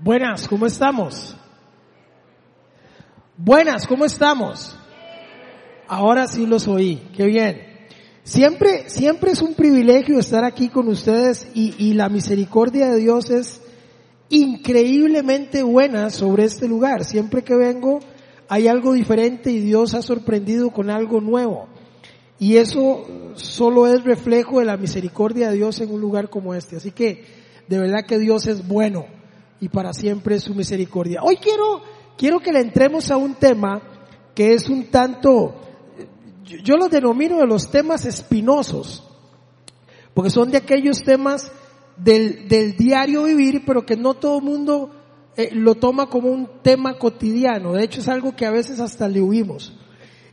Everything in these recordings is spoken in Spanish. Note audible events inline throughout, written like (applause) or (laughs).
Buenas, ¿cómo estamos? Buenas, ¿cómo estamos? Ahora sí los oí, qué bien. Siempre, siempre es un privilegio estar aquí con ustedes y, y la misericordia de Dios es increíblemente buena sobre este lugar. Siempre que vengo hay algo diferente y Dios ha sorprendido con algo nuevo. Y eso solo es reflejo de la misericordia de Dios en un lugar como este. Así que de verdad que Dios es bueno y para siempre su misericordia. Hoy quiero, quiero que le entremos a un tema que es un tanto, yo los denomino de los temas espinosos, porque son de aquellos temas del, del diario vivir, pero que no todo mundo eh, lo toma como un tema cotidiano. De hecho es algo que a veces hasta le huimos.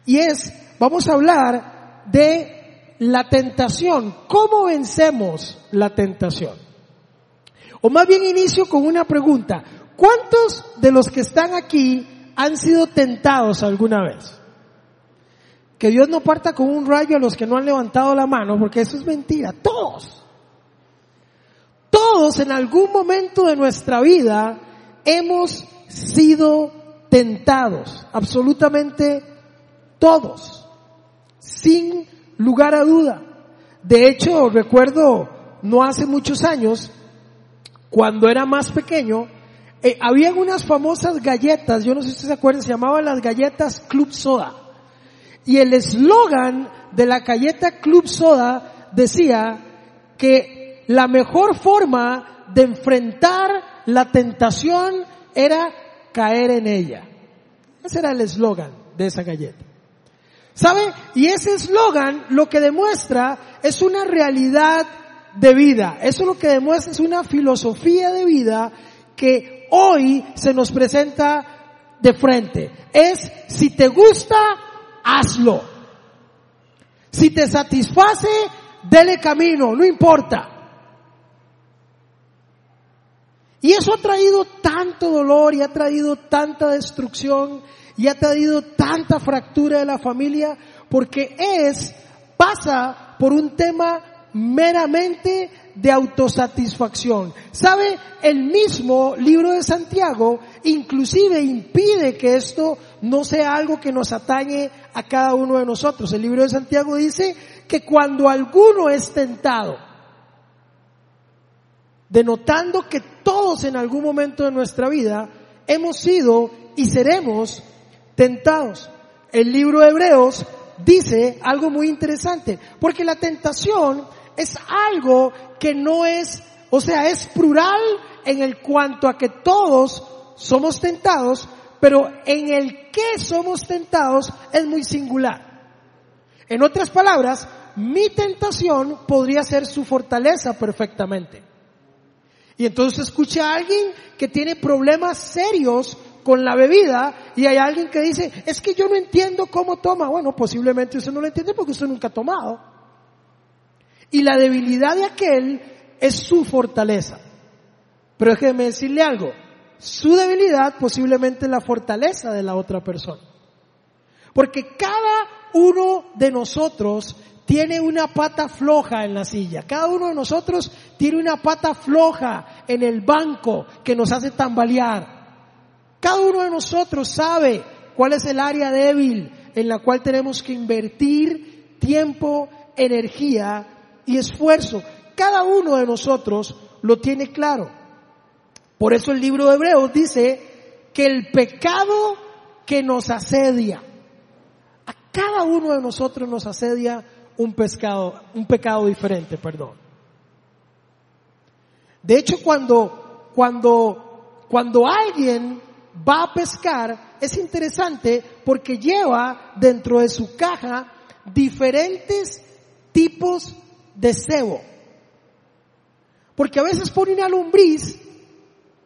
Y es, vamos a hablar de la tentación. ¿Cómo vencemos la tentación? O más bien inicio con una pregunta. ¿Cuántos de los que están aquí han sido tentados alguna vez? Que Dios no parta con un rayo a los que no han levantado la mano, porque eso es mentira. Todos. Todos en algún momento de nuestra vida hemos sido tentados. Absolutamente todos. Sin lugar a duda. De hecho, recuerdo no hace muchos años, cuando era más pequeño, eh, había unas famosas galletas, yo no sé si se acuerdan, se llamaban las galletas Club Soda. Y el eslogan de la galleta Club Soda decía que la mejor forma de enfrentar la tentación era caer en ella. Ese era el eslogan de esa galleta. ¿Sabe? Y ese eslogan lo que demuestra es una realidad de vida. Eso lo que demuestra es una filosofía de vida que hoy se nos presenta de frente. Es, si te gusta, hazlo. Si te satisface, dele camino, no importa. Y eso ha traído tanto dolor y ha traído tanta destrucción y ha traído tanta fractura de la familia porque es, pasa por un tema meramente de autosatisfacción. ¿Sabe? El mismo libro de Santiago inclusive impide que esto no sea algo que nos atañe a cada uno de nosotros. El libro de Santiago dice que cuando alguno es tentado, denotando que todos en algún momento de nuestra vida hemos sido y seremos tentados. El libro de Hebreos dice algo muy interesante, porque la tentación es algo que no es, o sea, es plural en el cuanto a que todos somos tentados, pero en el que somos tentados es muy singular. En otras palabras, mi tentación podría ser su fortaleza perfectamente. Y entonces escucha a alguien que tiene problemas serios con la bebida y hay alguien que dice, es que yo no entiendo cómo toma. Bueno, posiblemente usted no lo entiende porque usted nunca ha tomado. Y la debilidad de aquel es su fortaleza. Pero déjeme decirle algo. Su debilidad posiblemente es la fortaleza de la otra persona. Porque cada uno de nosotros tiene una pata floja en la silla. Cada uno de nosotros tiene una pata floja en el banco que nos hace tambalear. Cada uno de nosotros sabe cuál es el área débil en la cual tenemos que invertir tiempo, energía y esfuerzo. Cada uno de nosotros lo tiene claro. Por eso el libro de Hebreos dice que el pecado que nos asedia, a cada uno de nosotros nos asedia un pescado, un pecado diferente, perdón. De hecho, cuando, cuando, cuando alguien va a pescar, es interesante porque lleva dentro de su caja diferentes tipos de cebo. Porque a veces pone una lombriz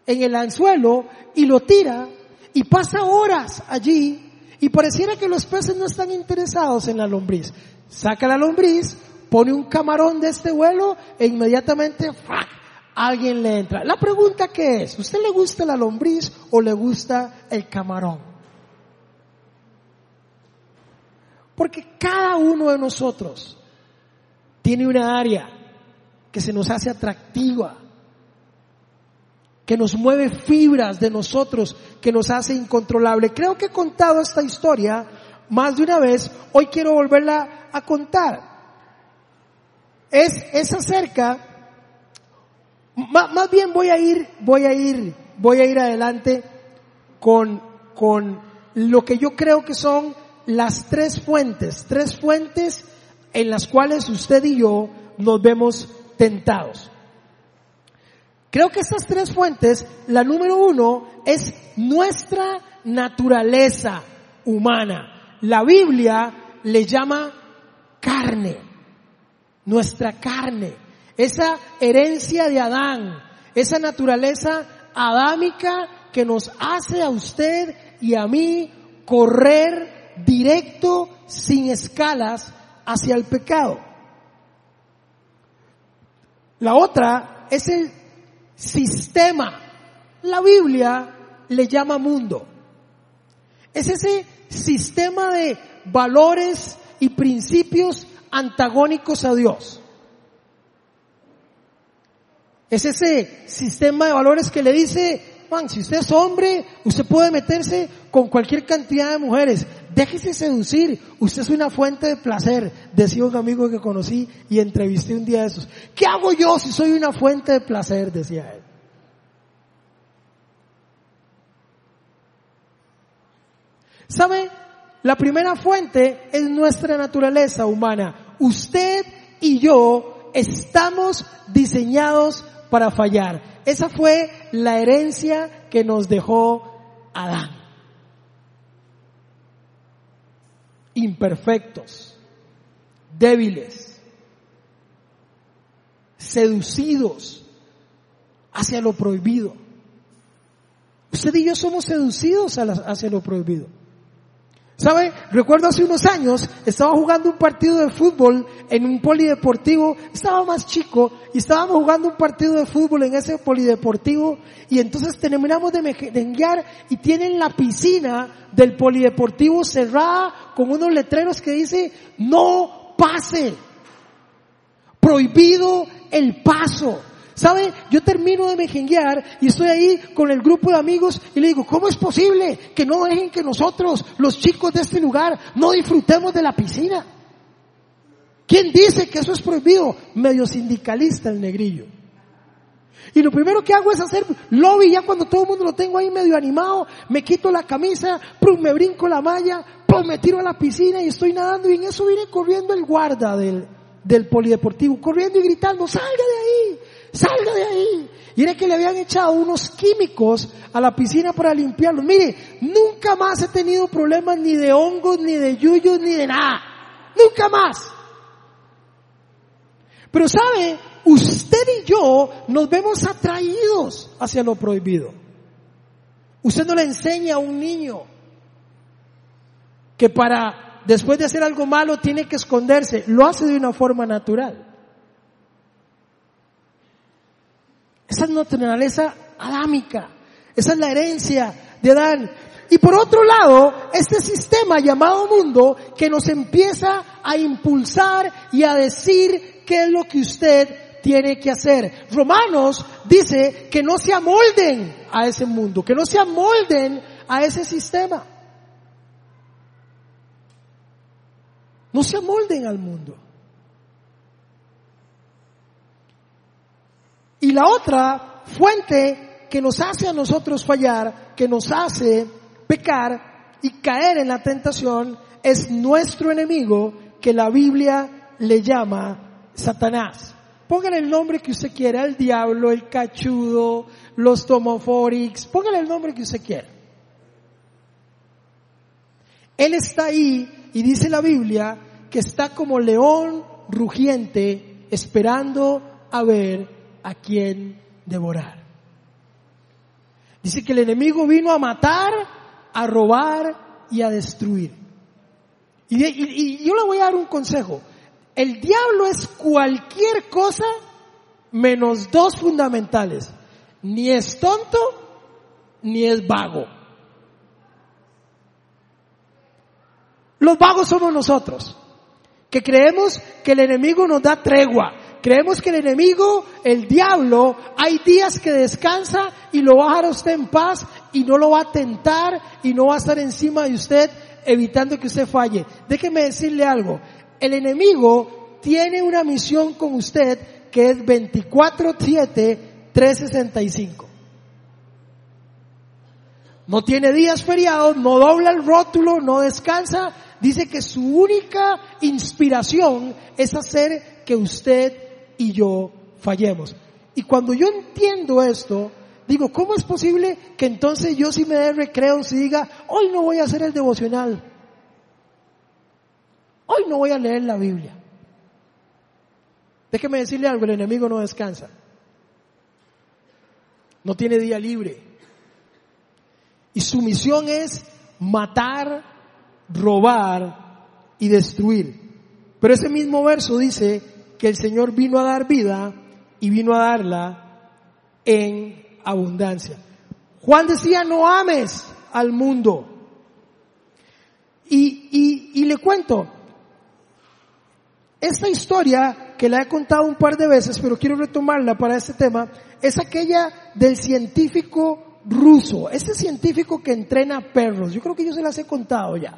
en el anzuelo y lo tira y pasa horas allí y pareciera que los peces no están interesados en la lombriz. Saca la lombriz, pone un camarón de este vuelo e inmediatamente alguien le entra. La pregunta que es, ¿usted le gusta la lombriz o le gusta el camarón? Porque cada uno de nosotros tiene una área que se nos hace atractiva, que nos mueve fibras de nosotros, que nos hace incontrolable. Creo que he contado esta historia más de una vez, hoy quiero volverla a contar. Es, es acerca, más, más bien voy a ir, voy a ir, voy a ir adelante con, con lo que yo creo que son las tres fuentes, tres fuentes en las cuales usted y yo nos vemos tentados. Creo que estas tres fuentes, la número uno es nuestra naturaleza humana. La Biblia le llama carne, nuestra carne, esa herencia de Adán, esa naturaleza adámica que nos hace a usted y a mí correr directo, sin escalas, hacia el pecado. La otra es el sistema. La Biblia le llama mundo. Es ese sistema de valores y principios antagónicos a Dios. Es ese sistema de valores que le dice, Juan, si usted es hombre, usted puede meterse con cualquier cantidad de mujeres. Déjese seducir. Usted es una fuente de placer, decía un amigo que conocí y entrevisté un día de esos. ¿Qué hago yo si soy una fuente de placer? decía él. ¿Sabe? La primera fuente es nuestra naturaleza humana. Usted y yo estamos diseñados para fallar. Esa fue la herencia que nos dejó Adán. Imperfectos, débiles, seducidos hacia lo prohibido. Usted y yo somos seducidos hacia lo prohibido. ¿Sabe? Recuerdo hace unos años, estaba jugando un partido de fútbol en un polideportivo, estaba más chico y estábamos jugando un partido de fútbol en ese polideportivo y entonces terminamos de merenguear y tienen la piscina del polideportivo cerrada con unos letreros que dice no pase, prohibido el paso. ¿Sabe? Yo termino de mejenguear y estoy ahí con el grupo de amigos y le digo, ¿cómo es posible que no dejen que nosotros, los chicos de este lugar, no disfrutemos de la piscina? ¿Quién dice que eso es prohibido? Medio sindicalista el negrillo. Y lo primero que hago es hacer lobby ya cuando todo el mundo lo tengo ahí medio animado, me quito la camisa, me brinco la malla, me tiro a la piscina y estoy nadando y en eso viene corriendo el guarda del, del polideportivo, corriendo y gritando, salga de ahí, salga de ahí. Y era que le habían echado unos químicos a la piscina para limpiarlo. Mire, nunca más he tenido problemas ni de hongos, ni de yuyos, ni de nada. Nunca más. Pero sabe, usted y yo nos vemos atraídos hacia lo prohibido. Usted no le enseña a un niño que para después de hacer algo malo tiene que esconderse. Lo hace de una forma natural. Esa es naturaleza adámica. Esa es la herencia de Adán. Y por otro lado, este sistema llamado mundo que nos empieza a impulsar y a decir qué es lo que usted tiene que hacer. Romanos dice que no se amolden a ese mundo, que no se amolden a ese sistema. No se amolden al mundo. Y la otra fuente que nos hace a nosotros fallar, que nos hace pecar y caer en la tentación, es nuestro enemigo que la Biblia le llama Satanás. Póngale el nombre que usted quiera, el diablo, el cachudo, los tomofórix, póngale el nombre que usted quiera. Él está ahí y dice la Biblia que está como león rugiente esperando a ver a quien devorar. Dice que el enemigo vino a matar, a robar y a destruir. Y, yo le voy a dar un consejo. El diablo es cualquier cosa menos dos fundamentales. Ni es tonto, ni es vago. Los vagos somos nosotros, que creemos que el enemigo nos da tregua, Creemos que el enemigo, el diablo, hay días que descansa y lo va a dejar a usted en paz y no lo va a tentar y no va a estar encima de usted evitando que usted falle. Déjeme decirle algo. El enemigo tiene una misión con usted que es 24-7, 365. No tiene días feriados, no dobla el rótulo, no descansa. Dice que su única inspiración es hacer que usted y yo fallemos. Y cuando yo entiendo esto, digo, ¿cómo es posible que entonces yo si me dé recreo y diga, hoy no voy a hacer el devocional? Hoy no voy a leer la Biblia. Déjeme decirle algo, el enemigo no descansa. No tiene día libre. Y su misión es matar, robar y destruir. Pero ese mismo verso dice que el Señor vino a dar vida y vino a darla en abundancia. Juan decía, no ames al mundo. Y, y, le cuento, esta historia que la he contado un par de veces, pero quiero retomarla para este tema, es aquella del científico ruso, ese científico que entrena perros, yo creo que yo se las he contado ya.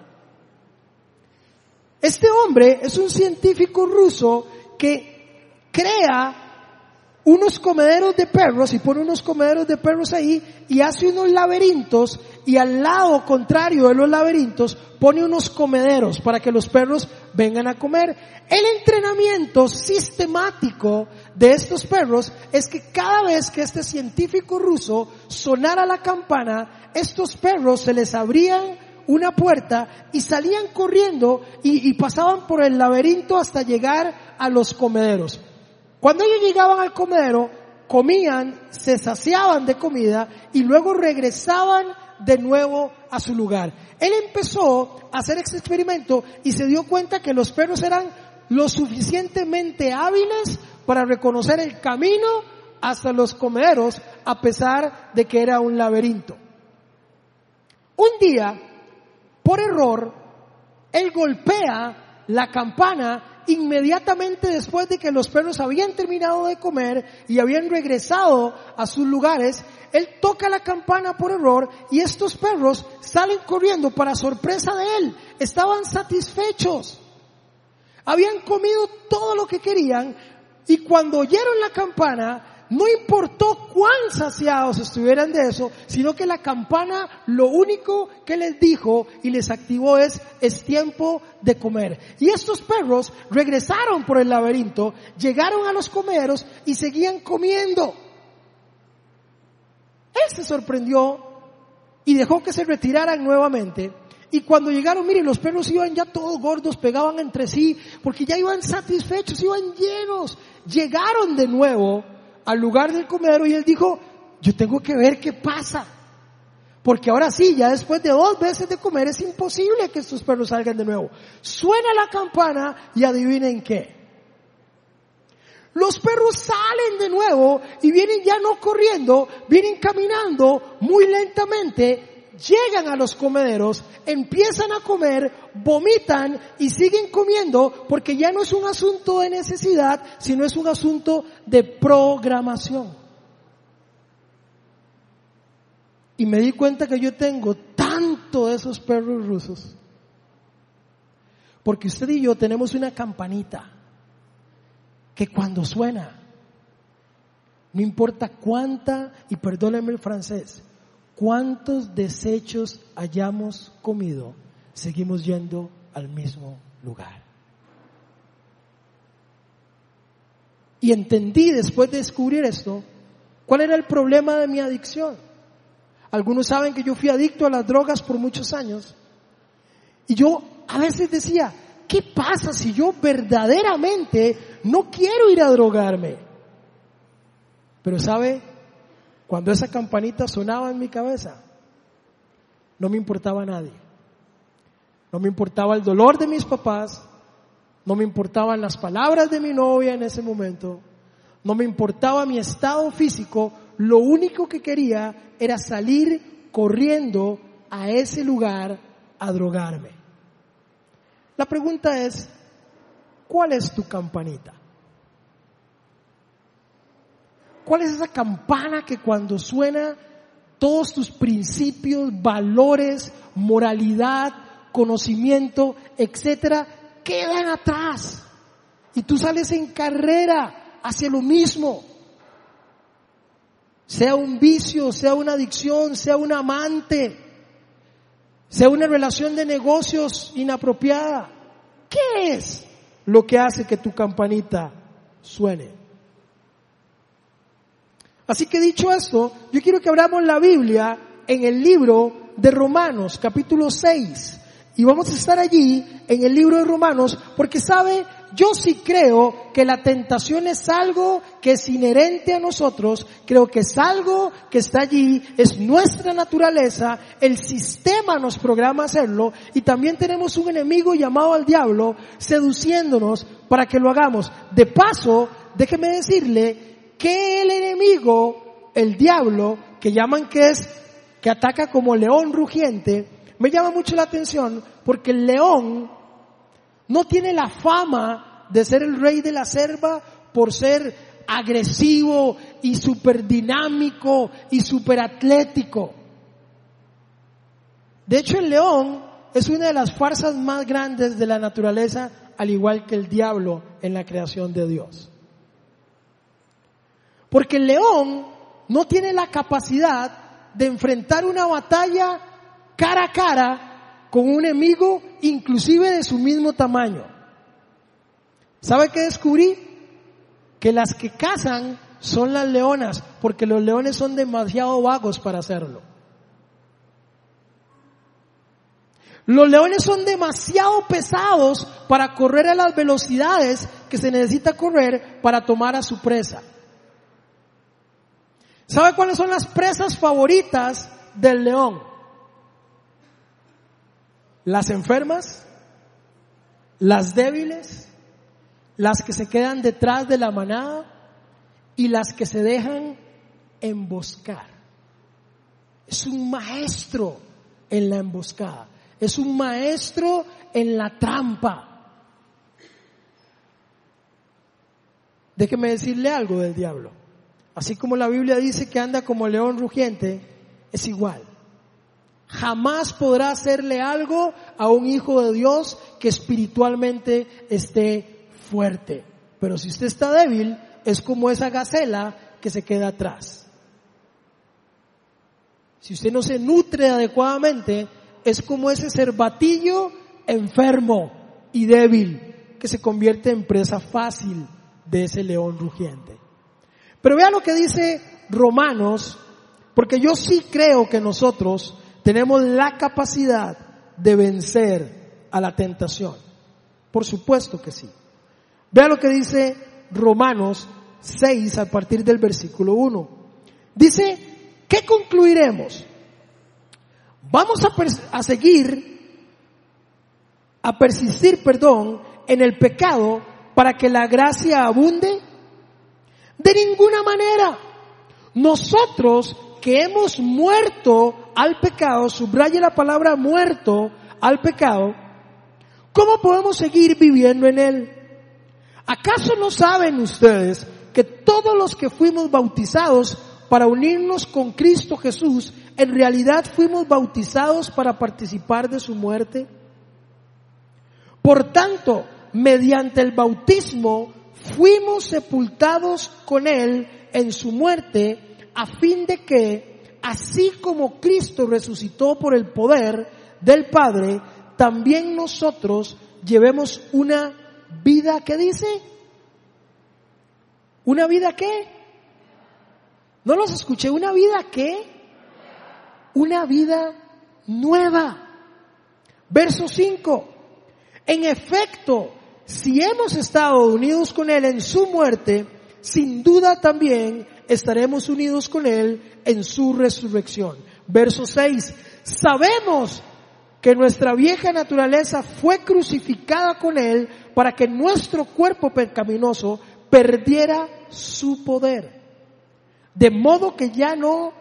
Este hombre es un científico ruso que crea unos comederos de perros y pone unos comederos de perros ahí y hace unos laberintos y al lado contrario de los laberintos pone unos comederos para que los perros vengan a comer. El entrenamiento sistemático de estos perros es que cada vez que este científico ruso sonara la campana, estos perros se les abrían una puerta y salían corriendo y, y pasaban por el laberinto hasta llegar a los comederos. Cuando ellos llegaban al comedero, comían, se saciaban de comida y luego regresaban de nuevo a su lugar. Él empezó a hacer este experimento y se dio cuenta que los perros eran lo suficientemente hábiles para reconocer el camino hasta los comederos a pesar de que era un laberinto. Un día, por error, él golpea la campana inmediatamente después de que los perros habían terminado de comer y habían regresado a sus lugares, él toca la campana por error y estos perros salen corriendo para sorpresa de él. Estaban satisfechos. Habían comido todo lo que querían y cuando oyeron la campana, no importó cuán saciados estuvieran de eso, sino que la campana lo único que les dijo y les activó es, es tiempo de comer. Y estos perros regresaron por el laberinto, llegaron a los comeros y seguían comiendo. Él se sorprendió y dejó que se retiraran nuevamente. Y cuando llegaron, miren, los perros iban ya todos gordos, pegaban entre sí, porque ya iban satisfechos, iban llenos. Llegaron de nuevo al lugar del comedero y él dijo, yo tengo que ver qué pasa. Porque ahora sí, ya después de dos veces de comer es imposible que estos perros salgan de nuevo. Suena la campana y adivinen qué. Los perros salen de nuevo y vienen ya no corriendo, vienen caminando muy lentamente llegan a los comederos, empiezan a comer, vomitan y siguen comiendo porque ya no es un asunto de necesidad, sino es un asunto de programación. Y me di cuenta que yo tengo tanto de esos perros rusos. Porque usted y yo tenemos una campanita que cuando suena, no importa cuánta, y perdónenme el francés, cuántos desechos hayamos comido, seguimos yendo al mismo lugar. Y entendí después de descubrir esto, cuál era el problema de mi adicción. Algunos saben que yo fui adicto a las drogas por muchos años. Y yo a veces decía, ¿qué pasa si yo verdaderamente no quiero ir a drogarme? Pero sabe, cuando esa campanita sonaba en mi cabeza, no me importaba nadie. No me importaba el dolor de mis papás, no me importaban las palabras de mi novia en ese momento, no me importaba mi estado físico, lo único que quería era salir corriendo a ese lugar a drogarme. La pregunta es, ¿cuál es tu campanita? ¿Cuál es esa campana que cuando suena todos tus principios, valores, moralidad, conocimiento, etcétera, quedan atrás? Y tú sales en carrera hacia lo mismo. Sea un vicio, sea una adicción, sea un amante, sea una relación de negocios inapropiada. ¿Qué es lo que hace que tu campanita suene? Así que dicho esto, yo quiero que abramos la Biblia en el libro de Romanos, capítulo 6. Y vamos a estar allí en el libro de Romanos porque sabe, yo sí creo que la tentación es algo que es inherente a nosotros, creo que es algo que está allí, es nuestra naturaleza, el sistema nos programa hacerlo y también tenemos un enemigo llamado al diablo seduciéndonos para que lo hagamos. De paso, déjeme decirle que el enemigo, el diablo, que llaman que es, que ataca como león rugiente, me llama mucho la atención porque el león no tiene la fama de ser el rey de la selva por ser agresivo y súper dinámico y súper atlético. De hecho, el león es una de las fuerzas más grandes de la naturaleza, al igual que el diablo en la creación de Dios. Porque el león no tiene la capacidad de enfrentar una batalla cara a cara con un enemigo inclusive de su mismo tamaño. ¿Sabe qué descubrí? Que las que cazan son las leonas, porque los leones son demasiado vagos para hacerlo. Los leones son demasiado pesados para correr a las velocidades que se necesita correr para tomar a su presa. ¿Sabe cuáles son las presas favoritas del león? Las enfermas, las débiles, las que se quedan detrás de la manada y las que se dejan emboscar. Es un maestro en la emboscada, es un maestro en la trampa. Déjeme decirle algo del diablo. Así como la Biblia dice que anda como león rugiente, es igual. Jamás podrá hacerle algo a un hijo de Dios que espiritualmente esté fuerte. Pero si usted está débil, es como esa gacela que se queda atrás. Si usted no se nutre adecuadamente, es como ese cervatillo enfermo y débil que se convierte en presa fácil de ese león rugiente. Pero vea lo que dice Romanos, porque yo sí creo que nosotros tenemos la capacidad de vencer a la tentación. Por supuesto que sí. Vea lo que dice Romanos 6 a partir del versículo 1. Dice, ¿qué concluiremos? Vamos a, a seguir, a persistir, perdón, en el pecado para que la gracia abunde. De ninguna manera. Nosotros que hemos muerto al pecado, subraye la palabra muerto al pecado, ¿cómo podemos seguir viviendo en él? ¿Acaso no saben ustedes que todos los que fuimos bautizados para unirnos con Cristo Jesús, en realidad fuimos bautizados para participar de su muerte? Por tanto, mediante el bautismo fuimos sepultados con Él en su muerte a fin de que, así como Cristo resucitó por el poder del Padre, también nosotros llevemos una vida que dice, una vida que, no los escuché, una vida que, una vida nueva. Verso 5. En efecto, si hemos estado unidos con Él en su muerte, sin duda también estaremos unidos con Él en su resurrección. Verso 6. Sabemos que nuestra vieja naturaleza fue crucificada con Él para que nuestro cuerpo pecaminoso perdiera su poder. De modo que ya no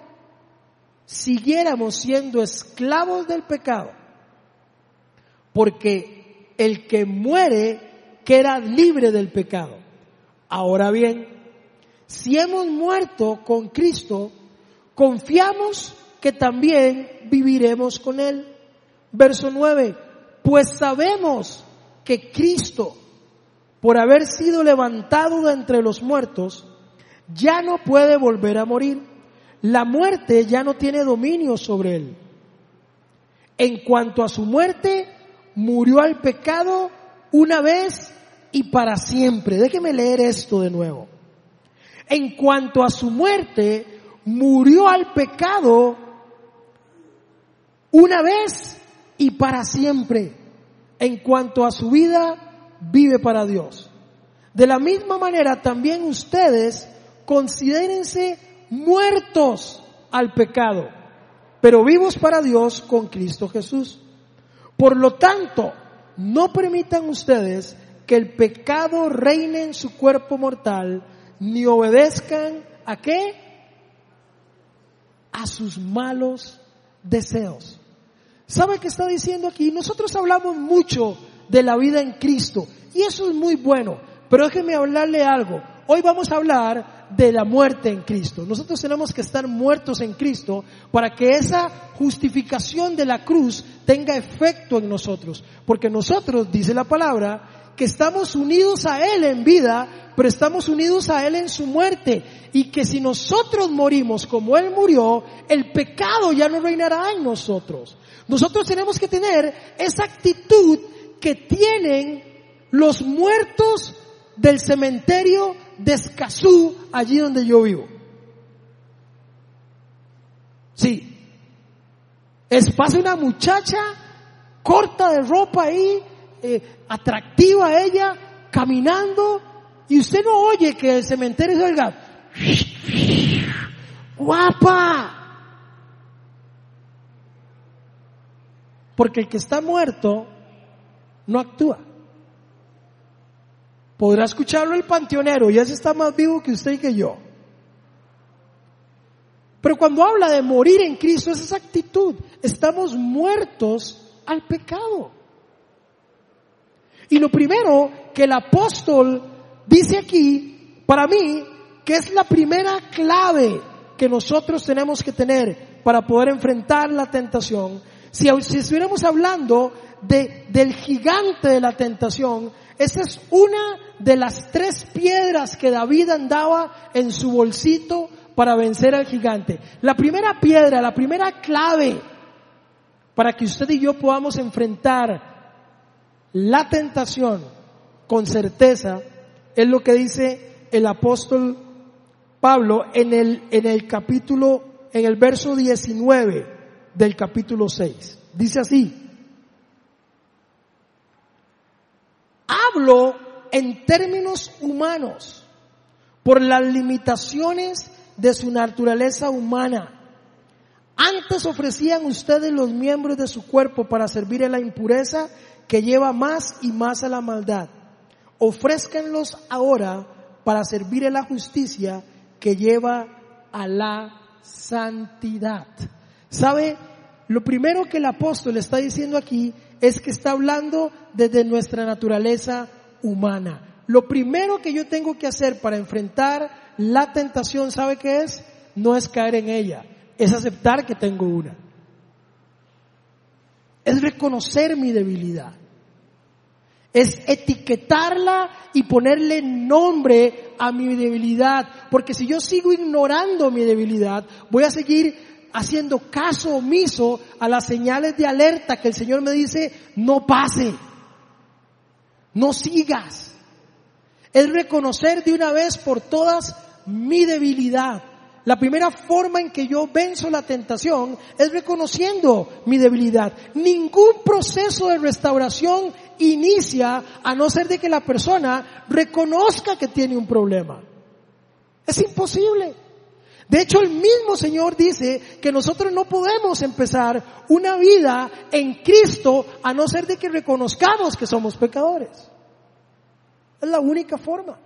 siguiéramos siendo esclavos del pecado. Porque el que muere queda libre del pecado. Ahora bien, si hemos muerto con Cristo, confiamos que también viviremos con Él. Verso 9, pues sabemos que Cristo, por haber sido levantado de entre los muertos, ya no puede volver a morir. La muerte ya no tiene dominio sobre Él. En cuanto a su muerte, murió al pecado una vez y para siempre. Déjeme leer esto de nuevo. En cuanto a su muerte, murió al pecado una vez y para siempre. En cuanto a su vida, vive para Dios. De la misma manera, también ustedes considérense muertos al pecado, pero vivos para Dios con Cristo Jesús. Por lo tanto, no permitan ustedes que el pecado reine en su cuerpo mortal, ni obedezcan a qué? A sus malos deseos. ¿Sabe qué está diciendo aquí? Nosotros hablamos mucho de la vida en Cristo y eso es muy bueno, pero déjeme hablarle algo. Hoy vamos a hablar de la muerte en Cristo. Nosotros tenemos que estar muertos en Cristo para que esa justificación de la cruz tenga efecto en nosotros. Porque nosotros, dice la palabra, que estamos unidos a Él en vida, pero estamos unidos a Él en su muerte. Y que si nosotros morimos como Él murió, el pecado ya no reinará en nosotros. Nosotros tenemos que tener esa actitud que tienen los muertos del cementerio de Escazú, allí donde yo vivo. Sí. Es pasa una muchacha corta de ropa ahí, eh, atractiva ella, caminando, y usted no oye que el cementerio salga, guapa, Porque el que está muerto no actúa. Podrá escucharlo el panteonero y ese está más vivo que usted y que yo. Pero cuando habla de morir en Cristo es esa actitud. Estamos muertos al pecado. Y lo primero que el apóstol dice aquí, para mí, que es la primera clave que nosotros tenemos que tener para poder enfrentar la tentación, si, estuviéramos hablando de, del gigante de la tentación, esa es una de las tres piedras que David andaba en su bolsito para vencer al gigante. La primera piedra, la primera clave para que usted y yo podamos enfrentar la tentación con certeza es lo que dice el apóstol Pablo en el, en el capítulo, en el verso 19 del capítulo 6. Dice así, hablo en términos humanos por las limitaciones de su naturaleza humana. Antes ofrecían ustedes los miembros de su cuerpo para servir a la impureza que lleva más y más a la maldad. Ofrézcanlos ahora para servir a la justicia que lleva a la santidad. ¿Sabe? Lo primero que el apóstol está diciendo aquí es que está hablando desde nuestra naturaleza humana. Lo primero que yo tengo que hacer para enfrentar la tentación, ¿sabe qué es? No es caer en ella, es aceptar que tengo una. Es reconocer mi debilidad. Es etiquetarla y ponerle nombre a mi debilidad. Porque si yo sigo ignorando mi debilidad, voy a seguir haciendo caso omiso a las señales de alerta que el Señor me dice, no pase, no sigas. Es reconocer de una vez por todas mi debilidad. La primera forma en que yo venzo la tentación es reconociendo mi debilidad. Ningún proceso de restauración inicia a no ser de que la persona reconozca que tiene un problema. Es imposible. De hecho, el mismo Señor dice que nosotros no podemos empezar una vida en Cristo a no ser de que reconozcamos que somos pecadores. Es la única forma.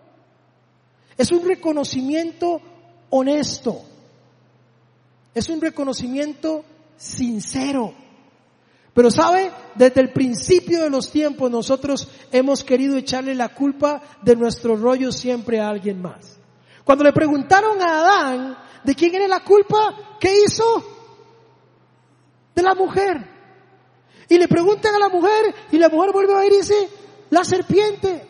Es un reconocimiento honesto. Es un reconocimiento sincero. Pero sabe, desde el principio de los tiempos nosotros hemos querido echarle la culpa de nuestro rollo siempre a alguien más. Cuando le preguntaron a Adán de quién era la culpa, ¿qué hizo? De la mujer. Y le preguntan a la mujer y la mujer vuelve a ver y dice, la serpiente.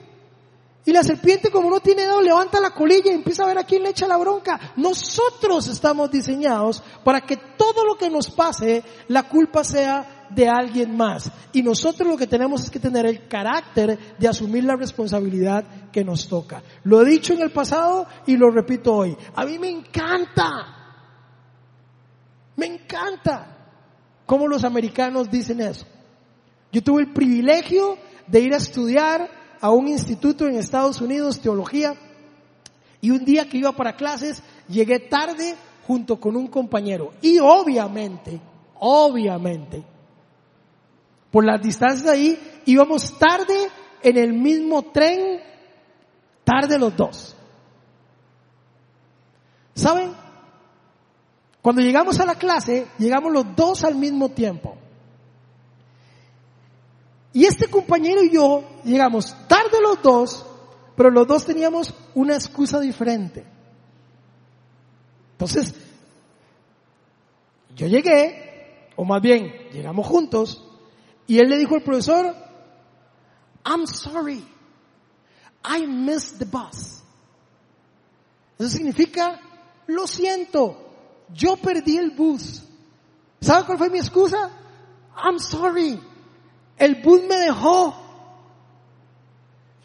Y la serpiente como no tiene dedo levanta la colilla y empieza a ver a quién le echa la bronca. Nosotros estamos diseñados para que todo lo que nos pase, la culpa sea de alguien más. Y nosotros lo que tenemos es que tener el carácter de asumir la responsabilidad que nos toca. Lo he dicho en el pasado y lo repito hoy. A mí me encanta. Me encanta cómo los americanos dicen eso. Yo tuve el privilegio de ir a estudiar a un instituto en Estados Unidos, teología, y un día que iba para clases, llegué tarde junto con un compañero. Y obviamente, obviamente, por las distancias ahí, íbamos tarde en el mismo tren, tarde los dos. ¿Saben? Cuando llegamos a la clase, llegamos los dos al mismo tiempo. Y este compañero y yo llegamos tarde los dos, pero los dos teníamos una excusa diferente. Entonces, yo llegué, o más bien, llegamos juntos, y él le dijo al profesor, I'm sorry, I missed the bus. Eso significa, lo siento, yo perdí el bus. ¿Sabe cuál fue mi excusa? I'm sorry, el bus me dejó.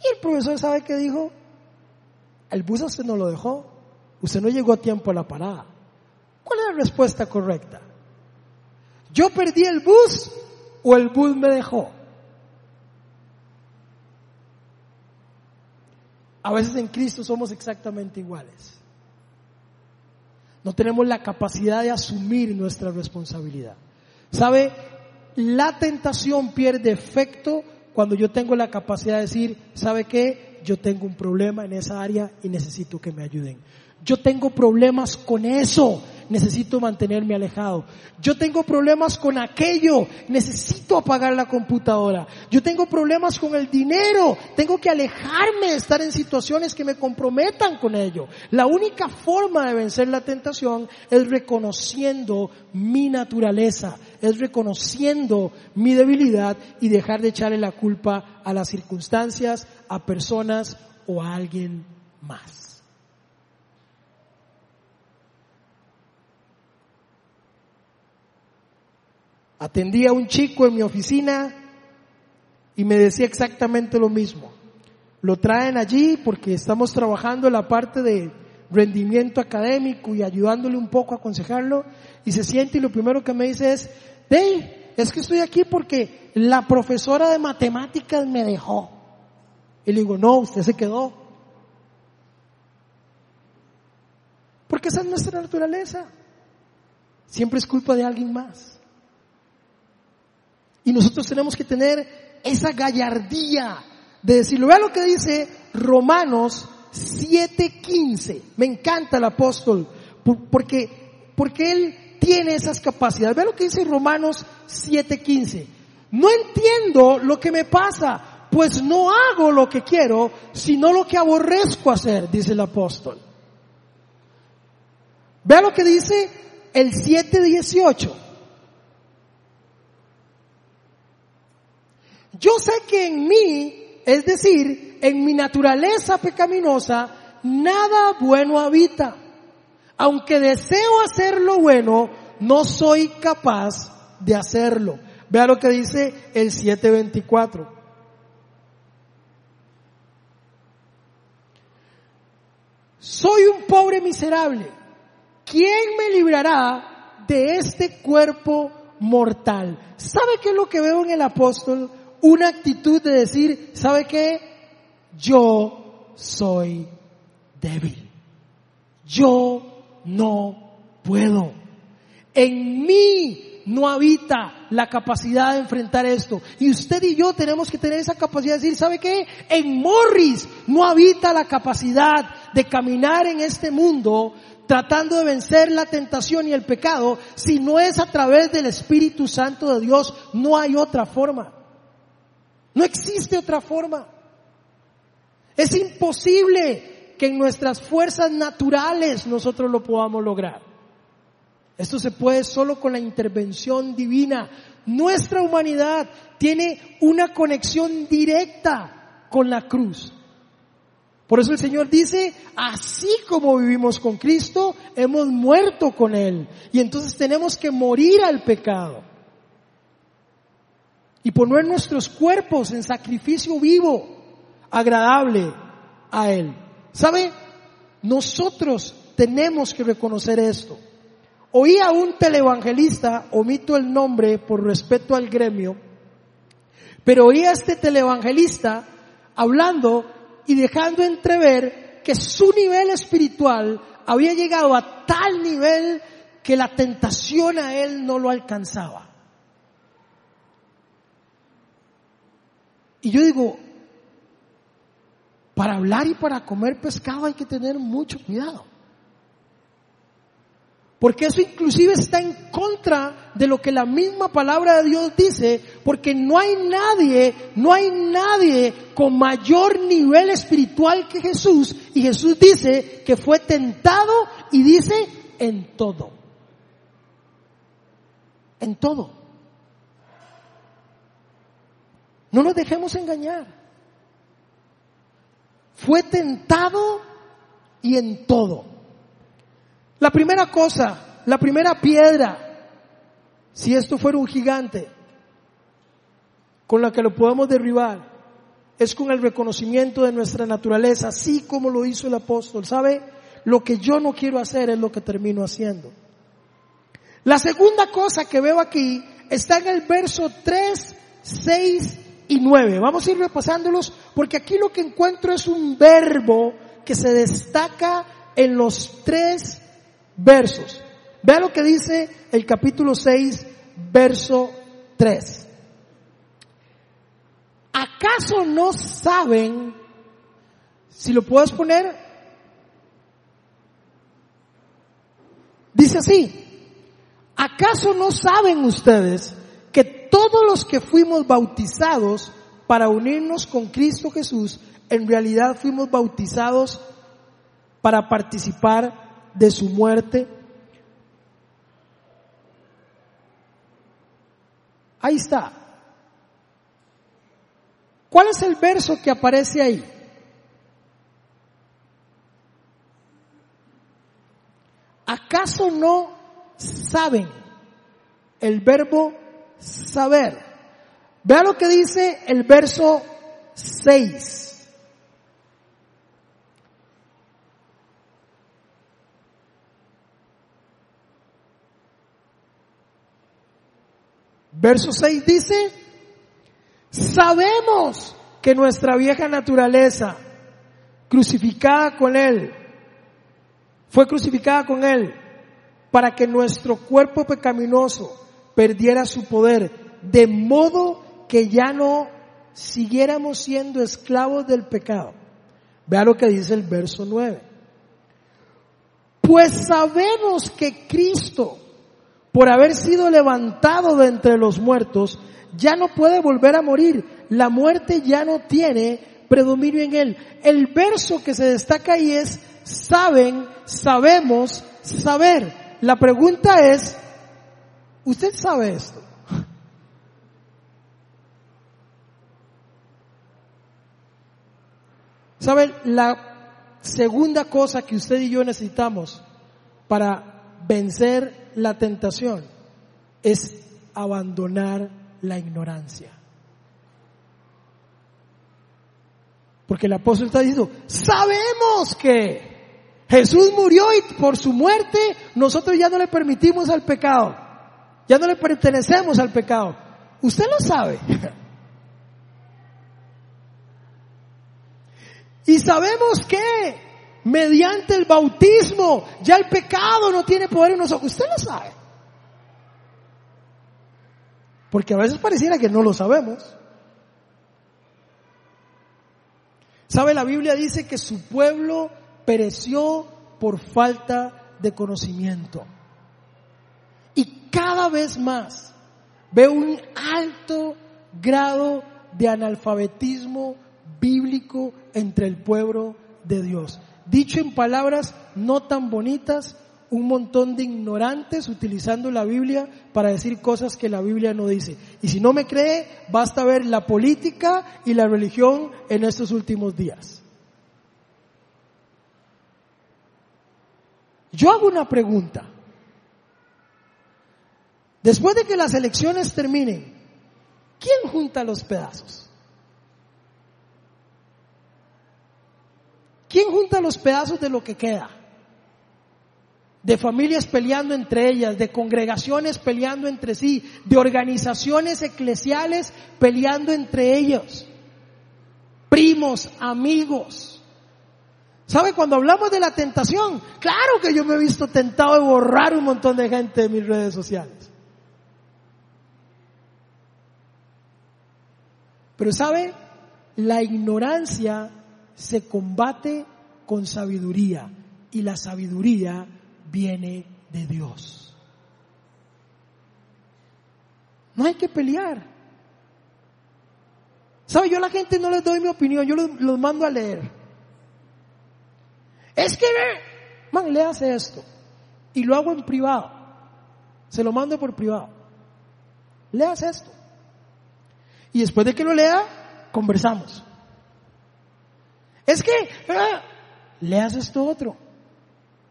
Y el profesor sabe qué dijo. El bus usted no lo dejó. Usted no llegó a tiempo a la parada. ¿Cuál es la respuesta correcta? ¿Yo perdí el bus o el bus me dejó? A veces en Cristo somos exactamente iguales. No tenemos la capacidad de asumir nuestra responsabilidad. ¿Sabe? La tentación pierde efecto cuando yo tengo la capacidad de decir, ¿sabe qué? Yo tengo un problema en esa área y necesito que me ayuden. Yo tengo problemas con eso necesito mantenerme alejado. Yo tengo problemas con aquello, necesito apagar la computadora. Yo tengo problemas con el dinero, tengo que alejarme de estar en situaciones que me comprometan con ello. La única forma de vencer la tentación es reconociendo mi naturaleza, es reconociendo mi debilidad y dejar de echarle la culpa a las circunstancias, a personas o a alguien más. Atendía a un chico en mi oficina y me decía exactamente lo mismo. Lo traen allí porque estamos trabajando la parte de rendimiento académico y ayudándole un poco a aconsejarlo y se siente y lo primero que me dice es, hey, es que estoy aquí porque la profesora de matemáticas me dejó. Y le digo, no, usted se quedó. Porque esa es nuestra naturaleza. Siempre es culpa de alguien más. Y nosotros tenemos que tener esa gallardía de decirlo. Vea lo que dice Romanos 7:15. Me encanta el apóstol porque, porque él tiene esas capacidades. Vea lo que dice Romanos 7:15. No entiendo lo que me pasa, pues no hago lo que quiero, sino lo que aborrezco hacer, dice el apóstol. Vea lo que dice el 7:18. Yo sé que en mí, es decir, en mi naturaleza pecaminosa, nada bueno habita. Aunque deseo hacer lo bueno, no soy capaz de hacerlo. Vea lo que dice el 724. Soy un pobre miserable. ¿Quién me librará de este cuerpo mortal? ¿Sabe qué es lo que veo en el apóstol? Una actitud de decir, ¿sabe qué? Yo soy débil. Yo no puedo. En mí no habita la capacidad de enfrentar esto. Y usted y yo tenemos que tener esa capacidad de decir, ¿sabe qué? En Morris no habita la capacidad de caminar en este mundo tratando de vencer la tentación y el pecado. Si no es a través del Espíritu Santo de Dios, no hay otra forma. No existe otra forma. Es imposible que en nuestras fuerzas naturales nosotros lo podamos lograr. Esto se puede solo con la intervención divina. Nuestra humanidad tiene una conexión directa con la cruz. Por eso el Señor dice, así como vivimos con Cristo, hemos muerto con Él. Y entonces tenemos que morir al pecado. Y poner nuestros cuerpos en sacrificio vivo, agradable a Él. ¿Sabe? Nosotros tenemos que reconocer esto. Oí a un televangelista, omito el nombre por respeto al gremio, pero oí a este televangelista hablando y dejando entrever que su nivel espiritual había llegado a tal nivel que la tentación a él no lo alcanzaba. Y yo digo, para hablar y para comer pescado hay que tener mucho cuidado. Porque eso inclusive está en contra de lo que la misma palabra de Dios dice, porque no hay nadie, no hay nadie con mayor nivel espiritual que Jesús. Y Jesús dice que fue tentado y dice en todo. En todo. No nos dejemos engañar. Fue tentado y en todo. La primera cosa, la primera piedra, si esto fuera un gigante con la que lo podemos derribar, es con el reconocimiento de nuestra naturaleza, así como lo hizo el apóstol. ¿Sabe? Lo que yo no quiero hacer es lo que termino haciendo. La segunda cosa que veo aquí está en el verso 3, 6 y 9. Vamos a ir repasándolos porque aquí lo que encuentro es un verbo que se destaca en los tres versos. Vea lo que dice el capítulo 6, verso 3. ¿Acaso no saben, si lo puedes poner, dice así, ¿acaso no saben ustedes todos los que fuimos bautizados para unirnos con Cristo Jesús, en realidad fuimos bautizados para participar de su muerte. Ahí está. ¿Cuál es el verso que aparece ahí? ¿Acaso no saben el verbo saber? Vea lo que dice el verso 6. Verso 6 dice, sabemos que nuestra vieja naturaleza, crucificada con Él, fue crucificada con Él para que nuestro cuerpo pecaminoso perdiera su poder, de modo que ya no siguiéramos siendo esclavos del pecado. Vea lo que dice el verso 9. Pues sabemos que Cristo, por haber sido levantado de entre los muertos, ya no puede volver a morir. La muerte ya no tiene predominio en él. El verso que se destaca ahí es, saben, sabemos, saber. La pregunta es, ¿usted sabe esto? ¿Sabe? La segunda cosa que usted y yo necesitamos para vencer la tentación es abandonar la ignorancia. Porque el apóstol está diciendo, sabemos que Jesús murió y por su muerte nosotros ya no le permitimos al pecado, ya no le pertenecemos al pecado. Usted lo sabe. Y sabemos que mediante el bautismo, ya el pecado no tiene poder en nosotros. Usted lo sabe. Porque a veces pareciera que no lo sabemos. ¿Sabe? La Biblia dice que su pueblo pereció por falta de conocimiento. Y cada vez más veo un alto grado de analfabetismo bíblico entre el pueblo de Dios dicho en palabras no tan bonitas, un montón de ignorantes utilizando la Biblia para decir cosas que la Biblia no dice. Y si no me cree, basta ver la política y la religión en estos últimos días. Yo hago una pregunta. Después de que las elecciones terminen, ¿quién junta los pedazos? ¿Quién junta los pedazos de lo que queda? De familias peleando entre ellas, de congregaciones peleando entre sí, de organizaciones eclesiales peleando entre ellos, primos, amigos. ¿Sabe? Cuando hablamos de la tentación, claro que yo me he visto tentado de borrar un montón de gente de mis redes sociales. Pero ¿sabe? La ignorancia se combate con sabiduría y la sabiduría viene de Dios. No hay que pelear. ¿Sabe? Yo a la gente no les doy mi opinión, yo los, mando a leer. Es que, man, hace esto. Y lo hago en privado. Se lo mando por privado. Leas esto. Y después de que lo lea, conversamos. Es que, ah, leas esto otro.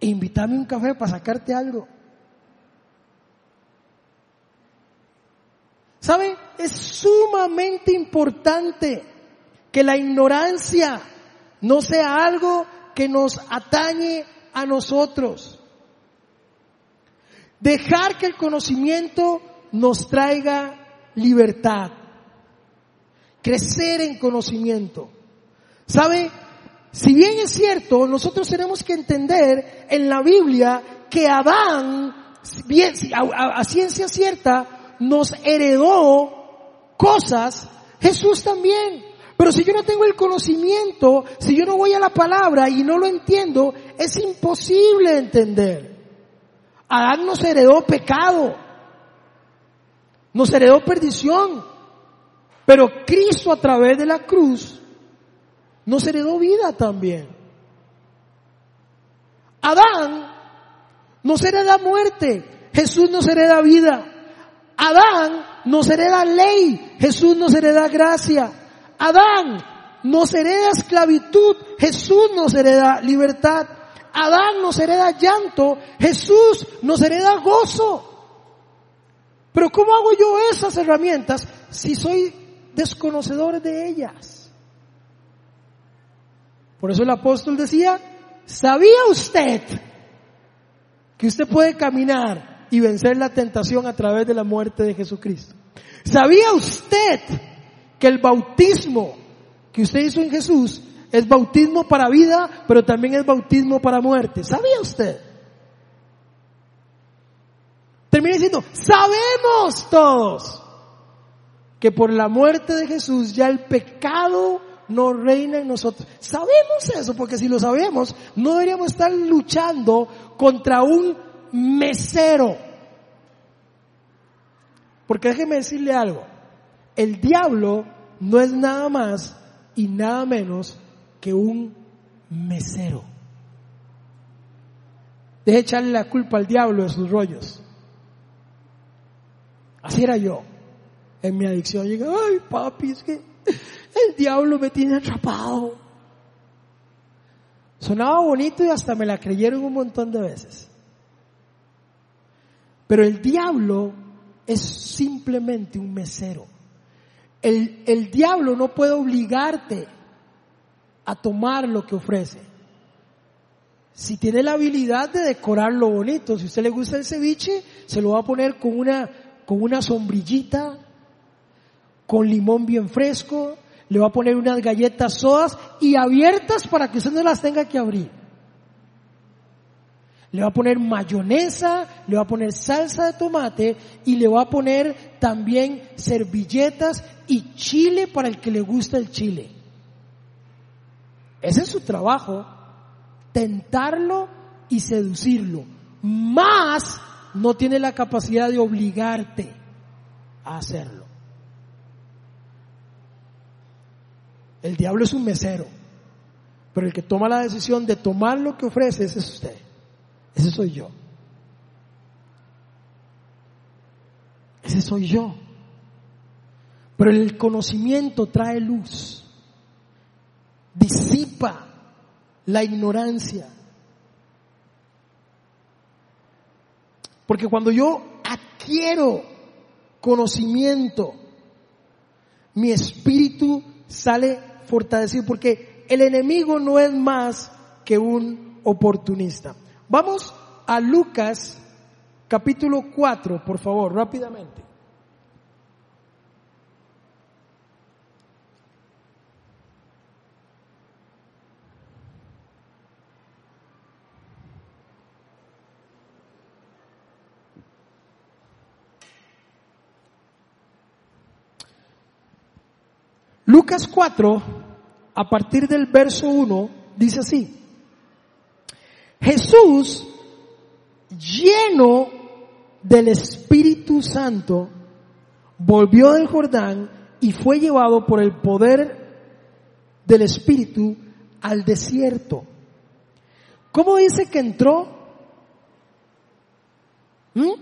E invítame un café para sacarte algo. ¿Sabe? Es sumamente importante que la ignorancia no sea algo que nos atañe a nosotros. Dejar que el conocimiento nos traiga libertad. Crecer en conocimiento. ¿Sabe? Si bien es cierto, nosotros tenemos que entender en la Biblia que Adán, bien, a, a ciencia cierta, nos heredó cosas, Jesús también. Pero si yo no tengo el conocimiento, si yo no voy a la palabra y no lo entiendo, es imposible entender. Adán nos heredó pecado, nos heredó perdición, pero Cristo a través de la cruz nos heredó vida también. Adán nos hereda muerte, Jesús nos hereda vida. Adán nos hereda ley, Jesús nos hereda gracia. Adán nos hereda esclavitud, Jesús nos hereda libertad. Adán nos hereda llanto, Jesús nos hereda gozo. Pero ¿cómo hago yo esas herramientas si soy desconocedor de ellas? Por eso el apóstol decía, ¿sabía usted que usted puede caminar y vencer la tentación a través de la muerte de Jesucristo? ¿Sabía usted que el bautismo que usted hizo en Jesús es bautismo para vida, pero también es bautismo para muerte? ¿Sabía usted? Termina diciendo, sabemos todos que por la muerte de Jesús ya el pecado no reina en nosotros. Sabemos eso, porque si lo sabemos, no deberíamos estar luchando contra un mesero. Porque déjeme decirle algo, el diablo no es nada más y nada menos que un mesero. Deje echarle la culpa al diablo de sus rollos. Así era yo en mi adicción. Llegué, ay papi, es que el diablo me tiene atrapado. Sonaba bonito y hasta me la creyeron un montón de veces. Pero el diablo es simplemente un mesero. El, el diablo no puede obligarte a tomar lo que ofrece. Si tiene la habilidad de decorarlo bonito, si a usted le gusta el ceviche, se lo va a poner con una, con una sombrillita, con limón bien fresco, le va a poner unas galletas sodas y abiertas para que usted no las tenga que abrir. Le va a poner mayonesa, le va a poner salsa de tomate y le va a poner también servilletas y chile para el que le gusta el chile. Ese es su trabajo, tentarlo y seducirlo. Más no tiene la capacidad de obligarte a hacerlo. El diablo es un mesero. Pero el que toma la decisión de tomar lo que ofrece, ese es usted. Ese soy yo. Ese soy yo. Pero el conocimiento trae luz, disipa la ignorancia. Porque cuando yo adquiero conocimiento, mi espíritu sale fortalecido, porque el enemigo no es más que un oportunista. Vamos a Lucas capítulo 4, por favor, rápidamente. Lucas 4, a partir del verso 1, dice así. Jesús, lleno del Espíritu Santo, volvió del Jordán y fue llevado por el poder del Espíritu al desierto. ¿Cómo dice que entró? ¿Mm?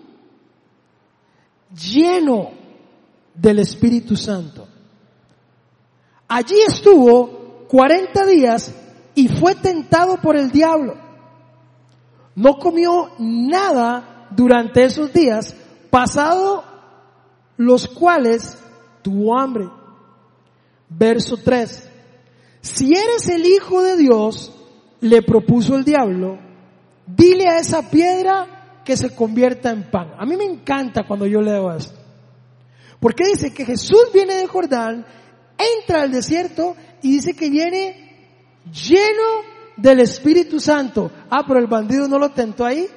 Lleno del Espíritu Santo. Allí estuvo 40 días y fue tentado por el diablo. No comió nada durante esos días, pasado los cuales tuvo hambre. Verso 3. Si eres el Hijo de Dios, le propuso el diablo, dile a esa piedra que se convierta en pan. A mí me encanta cuando yo leo esto. Porque dice que Jesús viene de Jordán entra al desierto y dice que viene lleno del Espíritu Santo. Ah, pero el bandido no lo tentó ahí.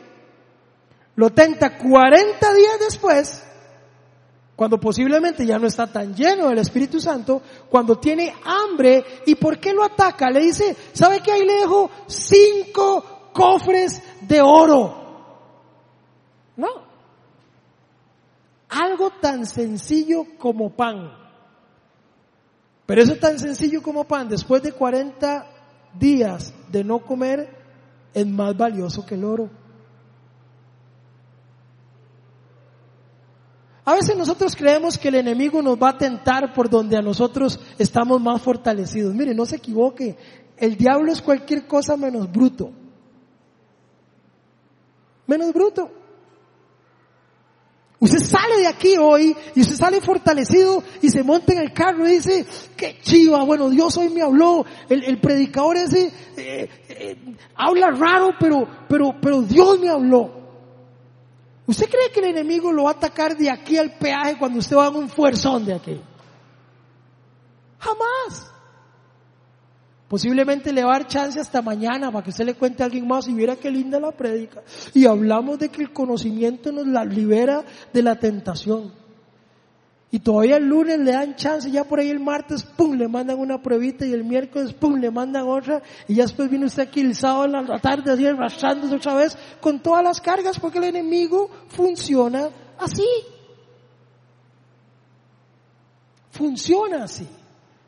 Lo tenta 40 días después, cuando posiblemente ya no está tan lleno del Espíritu Santo, cuando tiene hambre. ¿Y por qué lo ataca? Le dice, ¿sabe que ahí le dejo cinco cofres de oro? No. Algo tan sencillo como pan. Pero eso tan sencillo como pan, después de 40 días de no comer, es más valioso que el oro. A veces nosotros creemos que el enemigo nos va a tentar por donde a nosotros estamos más fortalecidos. Mire, no se equivoque, el diablo es cualquier cosa menos bruto. Menos bruto. Usted sale de aquí hoy y usted sale fortalecido y se monta en el carro y dice, qué chiva, bueno, Dios hoy me habló, el, predicador ese eh, eh, habla raro, pero, pero, pero Dios me habló. ¿Usted cree que el enemigo lo va a atacar de aquí al peaje cuando usted va a un fuerzón de aquí? Jamás. Posiblemente le va a dar chance hasta mañana para que usted le cuente a alguien más y viera qué linda la prédica. Y hablamos de que el conocimiento nos libera de la tentación. Y todavía el lunes le dan chance, ya por ahí el martes, pum, le mandan una pruebita y el miércoles, pum, le mandan otra. Y ya después viene usted aquí el sábado en la tarde, así arrastrándose otra vez con todas las cargas porque el enemigo funciona así. Funciona así.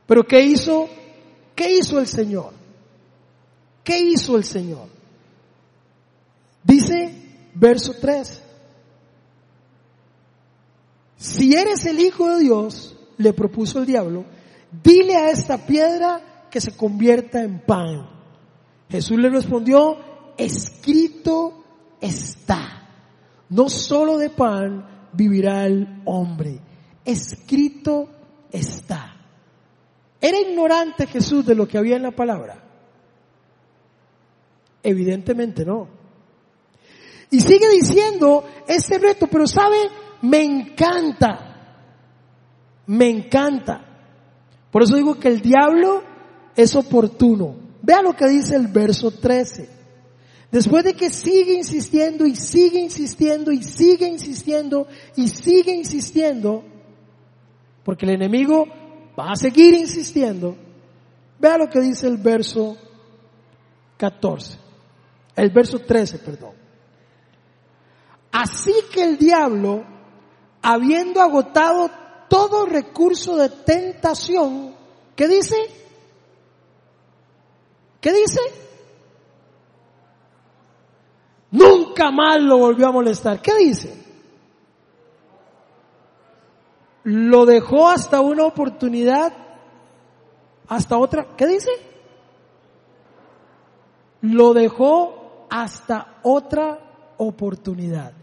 Pero ¿qué hizo ¿Qué hizo el Señor? ¿Qué hizo el Señor? Dice verso 3. Si eres el Hijo de Dios, le propuso el diablo, dile a esta piedra que se convierta en pan. Jesús le respondió, escrito está, no solo de pan vivirá el hombre, escrito está. ¿Era ignorante Jesús de lo que había en la palabra? Evidentemente no. Y sigue diciendo este reto, pero sabe, me encanta, me encanta. Por eso digo que el diablo es oportuno. Vea lo que dice el verso 13. Después de que sigue insistiendo y sigue insistiendo y sigue insistiendo y sigue insistiendo, porque el enemigo va a seguir insistiendo, vea lo que dice el verso 14, el verso 13, perdón. Así que el diablo, habiendo agotado todo recurso de tentación, ¿qué dice? ¿Qué dice? Nunca más lo volvió a molestar. ¿Qué dice? Lo dejó hasta una oportunidad, hasta otra. ¿Qué dice? Lo dejó hasta otra oportunidad.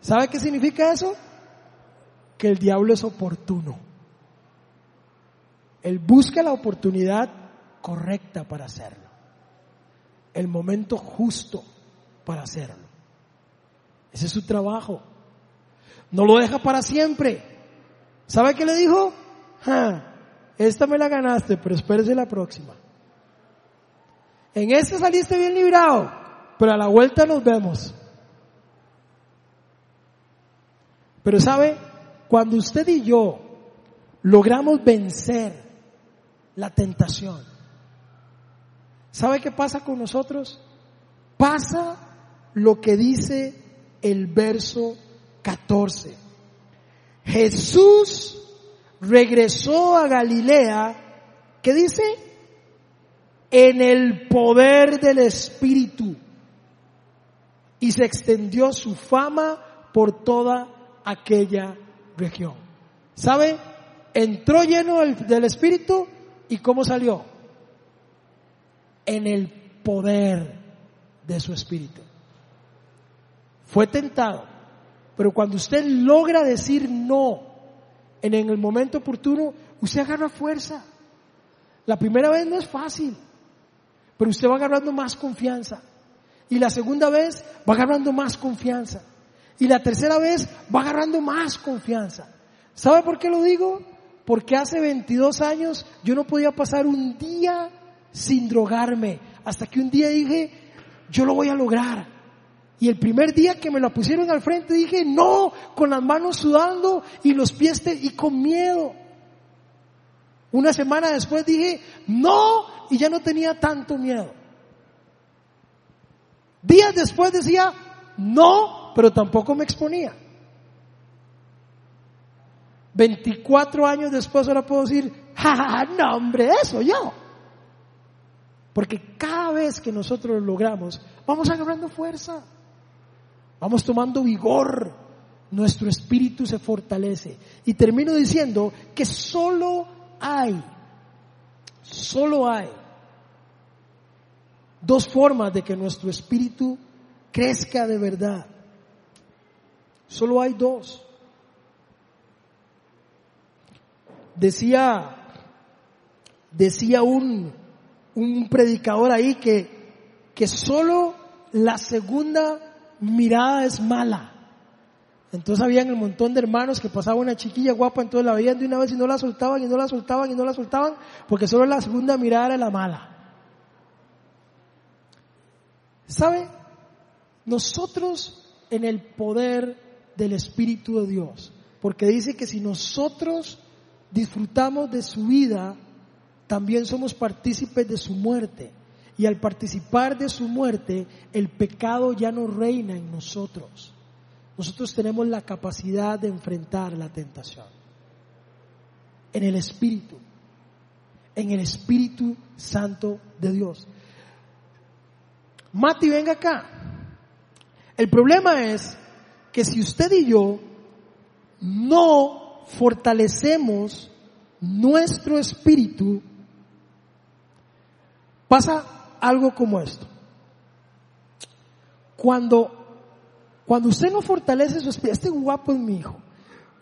¿Sabe qué significa eso? Que el diablo es oportuno. Él busca la oportunidad correcta para hacerlo. El momento justo para hacerlo. Ese es su trabajo. No lo deja para siempre. ¿Sabe qué le dijo? esta me la ganaste, pero espérese la próxima. En esta saliste bien librado, pero a la vuelta nos vemos. Pero sabe, cuando usted y yo logramos vencer la tentación, ¿sabe qué pasa con nosotros? Pasa lo que dice el verso 14. Jesús regresó a Galilea, ¿qué dice? En el poder del Espíritu. Y se extendió su fama por toda aquella región. ¿Sabe? Entró lleno del, Espíritu y ¿cómo salió? En el poder de su Espíritu. Fue tentado, pero cuando usted logra decir no en, el momento oportuno, usted agarra fuerza. La primera vez no es fácil, pero usted va agarrando más confianza. Y la segunda vez va agarrando más confianza. Y la tercera vez va agarrando más confianza. ¿Sabe por qué lo digo? Porque hace 22 años yo no podía pasar un día sin drogarme. Hasta que un día dije, yo lo voy a lograr. Y el primer día que me la pusieron al frente dije, no, con las manos sudando y los pies y con miedo. Una semana después dije, no, y ya no tenía tanto miedo. Días después decía, no, pero tampoco me exponía. 24 años después ahora puedo decir, (laughs) ja, no hombre, eso yo. Porque cada vez que nosotros lo logramos, vamos agarrando fuerza, vamos tomando vigor, nuestro espíritu se fortalece. Y termino diciendo que solo hay, solo hay dos formas de que nuestro espíritu crezca de verdad. Solo hay dos. Decía, decía un, un predicador ahí que, que solo la segunda mirada es mala. Entonces habían un montón de hermanos que pasaba una chiquilla guapa, entonces la veían de una vez y no la soltaban y no la soltaban y no la soltaban, porque solo la segunda mirada era la mala. ¿Sabe? Nosotros en el poder del Espíritu de Dios. Porque dice que si nosotros disfrutamos de su vida, también somos partícipes de su muerte. Y al participar de su muerte, el pecado ya no reina en nosotros. Nosotros tenemos la capacidad de enfrentar la tentación. En el Espíritu. En el Espíritu Santo de Dios. Mati, venga acá. El problema es que si usted y yo no fortalecemos nuestro espíritu, pasa algo como esto. Cuando, cuando usted no fortalece su espíritu, este guapo es mi hijo,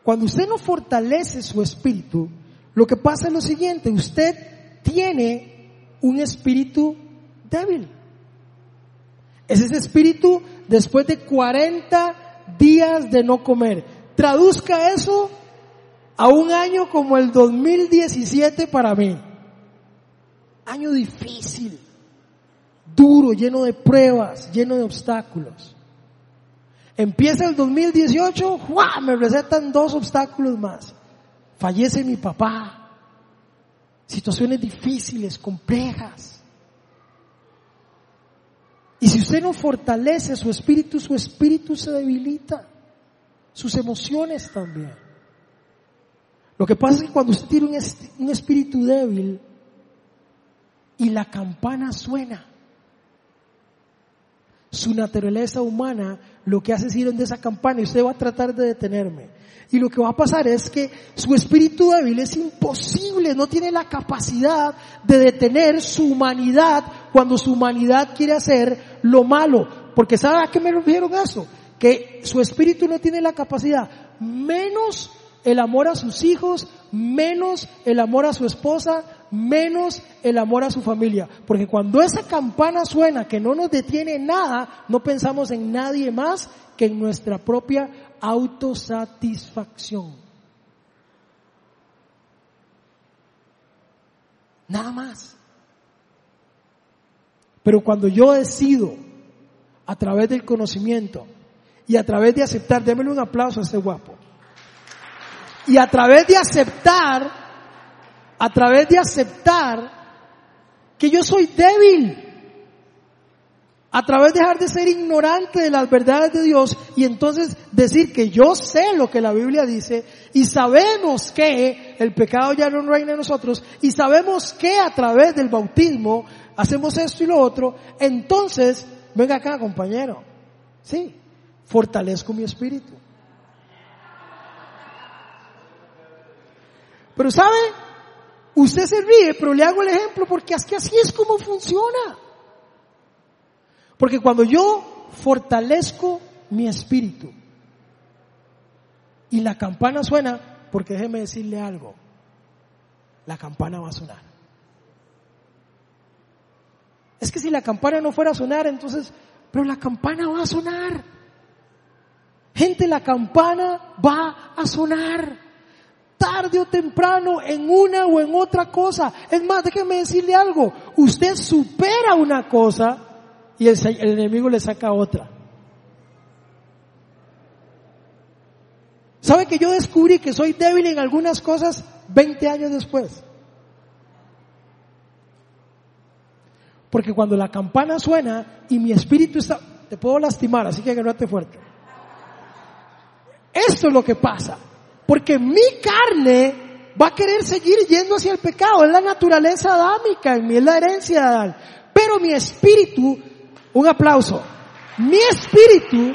cuando usted no fortalece su espíritu, lo que pasa es lo siguiente, usted tiene un espíritu débil. Es ese espíritu después de 40 días de no comer. Traduzca eso a un año como el 2017 para mí. Año difícil, duro, lleno de pruebas, lleno de obstáculos. Empieza el 2018, ¡juá! me recetan dos obstáculos más. Fallece mi papá. Situaciones difíciles, complejas. Y si usted no fortalece su espíritu, su espíritu se debilita. Sus emociones también. Lo que pasa es que cuando usted tiene un, espíritu débil y la campana suena. Su naturaleza humana lo que hace es ir en esa campana y usted va a tratar de detenerme. Y lo que va a pasar es que su espíritu débil es imposible, no tiene la capacidad de detener su humanidad cuando su humanidad quiere hacer lo malo. Porque ¿sabe a qué me refiero eso? Que su espíritu no tiene la capacidad, menos el amor a sus hijos, menos el amor a su esposa, menos el amor a su familia. Porque cuando esa campana suena que no nos detiene nada, no pensamos en nadie más que en nuestra propia autosatisfacción. Nada más. Pero cuando yo decido, a través del conocimiento y a través de aceptar, démelo un aplauso a este guapo, y a través de aceptar, a través de aceptar que yo soy débil, a través de dejar de ser ignorante de las verdades de Dios y entonces decir que yo sé lo que la Biblia dice y sabemos que el pecado ya no reina en nosotros y sabemos que a través del bautismo hacemos esto y lo otro, entonces, venga acá compañero, sí, fortalezco mi espíritu. Pero sabe, usted se ríe, pero le hago el ejemplo porque es que así es como funciona. Porque cuando yo fortalezco mi espíritu y la campana suena, porque déjeme decirle algo, la campana va a sonar. Es que si la campana no fuera a sonar, entonces, pero la campana va a sonar. Gente, la campana va a sonar. Tarde o temprano, en una o en otra cosa. Es más, déjeme decirle algo. Usted supera una cosa y el, enemigo le saca otra. ¿Sabe que yo descubrí que soy débil en algunas cosas 20 años después? Porque cuando la campana suena y mi espíritu está, te puedo lastimar, así que agarrate fuerte. Esto es lo que pasa. Porque mi carne va a querer seguir yendo hacia el pecado. Es la naturaleza adámica en mí, es la herencia de Adán. Pero mi espíritu un aplauso. Mi espíritu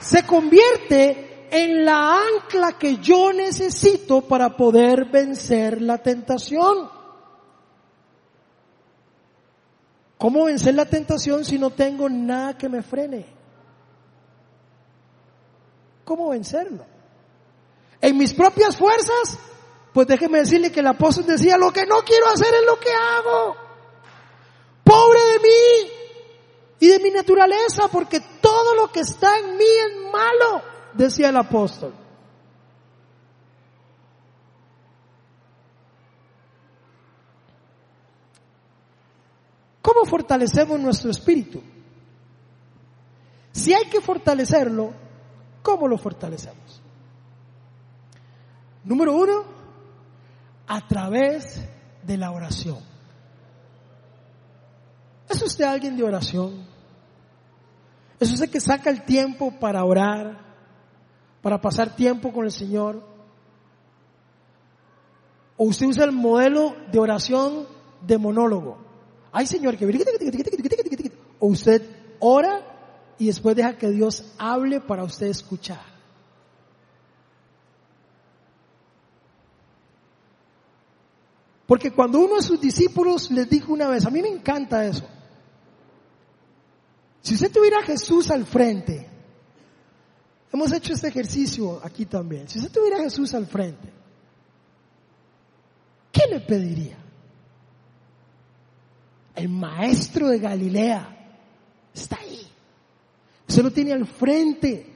se convierte en la ancla que yo necesito para poder vencer la tentación. ¿Cómo vencer la tentación si no tengo nada que me frene? ¿Cómo vencerlo? En mis propias fuerzas, pues déjeme decirle que el apóstol decía, lo que no quiero hacer es lo que hago. Pobre de mí, y de mi naturaleza, porque todo lo que está en mí es malo, decía el apóstol. ¿Cómo fortalecemos nuestro espíritu? Si hay que fortalecerlo, ¿cómo lo fortalecemos? Número uno, a través de la oración. ¿Es usted alguien de oración? ¿Es usted que saca el tiempo para orar, para pasar tiempo con el Señor? ¿O usted usa el modelo de oración de monólogo? Ay Señor, que... O usted ora y después deja que Dios hable para usted escuchar. Porque cuando uno de sus discípulos les dijo una vez, a mí me encanta eso, si usted tuviera a Jesús al frente, hemos hecho este ejercicio aquí también, si usted tuviera a Jesús al frente, ¿qué le pediría? El maestro de Galilea está ahí. Usted lo tiene al frente.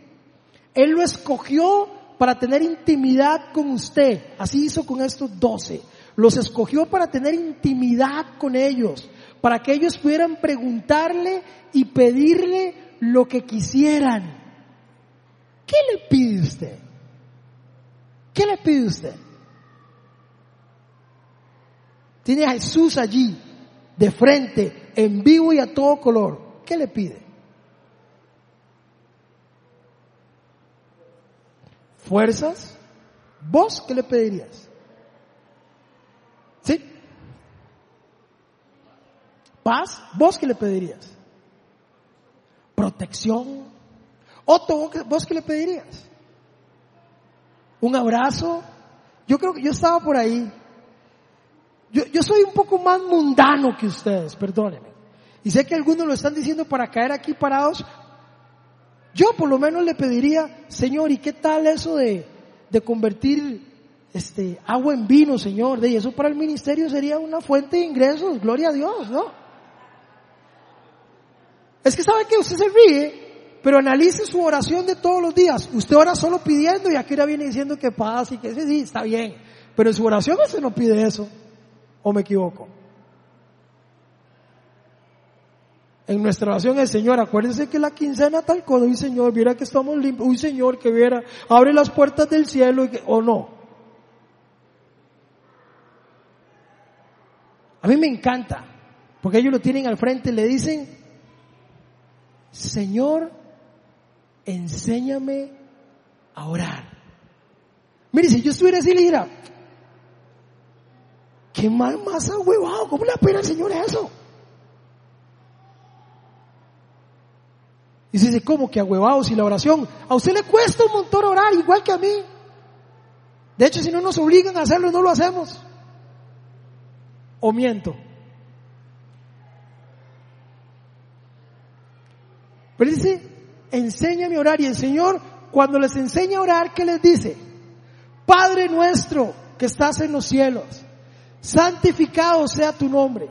Él lo escogió para tener intimidad con usted. Así hizo con estos doce. Los escogió para tener intimidad con ellos para que ellos pudieran preguntarle y pedirle lo que quisieran. ¿Qué le pide usted? ¿Qué le pide usted? Tiene a Jesús allí, de frente, en vivo y a todo color. ¿Qué le pide? ¿Fuerzas? ¿Vos qué le pedirías? ¿Sí? Paz, ¿vos qué le pedirías? Protección. Otto, ¿vos qué le pedirías? Un abrazo. Yo creo que yo estaba por ahí. Yo, yo soy un poco más mundano que ustedes, perdónenme. Y sé que algunos lo están diciendo para caer aquí parados. Yo por lo menos le pediría, Señor, ¿y qué tal eso de, de convertir este, agua en vino, Señor? De eso para el ministerio sería una fuente de ingresos, gloria a Dios, ¿no? Es que sabe que usted se ríe, pero analice su oración de todos los días. Usted ora solo pidiendo y aquí ahora viene diciendo que paz y que sí, sí, está bien. Pero en su oración usted no pide eso. ¿O me equivoco? En nuestra oración el Señor, acuérdense que la quincena tal cosa, uy Señor, viera que estamos limpios, uy Señor, que viera, abre las puertas del cielo, y o no. A mí me encanta, porque ellos lo tienen al frente, le dicen, Señor, enséñame a orar. Mire, si yo estuviera así, le qué mal más ahuevado, ¿cómo le apena al Señor eso? Y dice, ¿cómo que ahuevados y la oración? A usted le cuesta un montón orar, igual que a mí. De hecho, si no nos obligan a hacerlo, no lo hacemos. ¿O miento? Pero dice, enséñame a orar. Y el Señor, cuando les enseña a orar, ¿qué les dice? Padre nuestro que estás en los cielos, santificado sea tu nombre.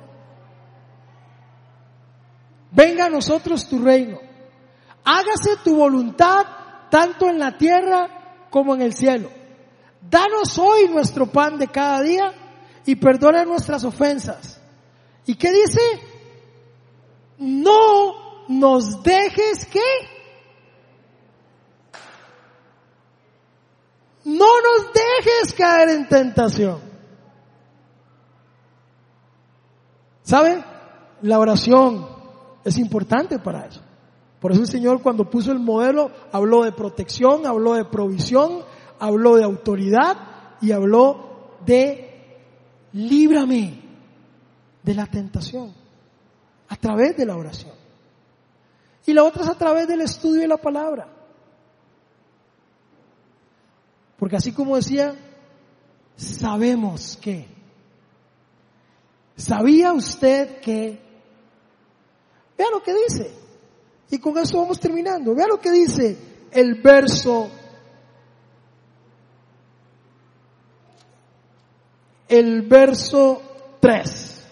Venga a nosotros tu reino hágase tu voluntad tanto en la tierra como en el cielo. Danos hoy nuestro pan de cada día y perdona nuestras ofensas. ¿Y qué dice? No nos dejes que no nos dejes caer en tentación. ¿Sabe? La oración es importante para eso. Por eso el Señor cuando puso el modelo habló de protección, habló de provisión, habló de autoridad y habló de líbrame de la tentación a través de la oración. Y la otra es a través del estudio de la palabra. Porque así como decía, sabemos que. ¿Sabía usted que? Vea lo que dice. Y con eso vamos terminando. Vea lo que dice el verso. El verso 3.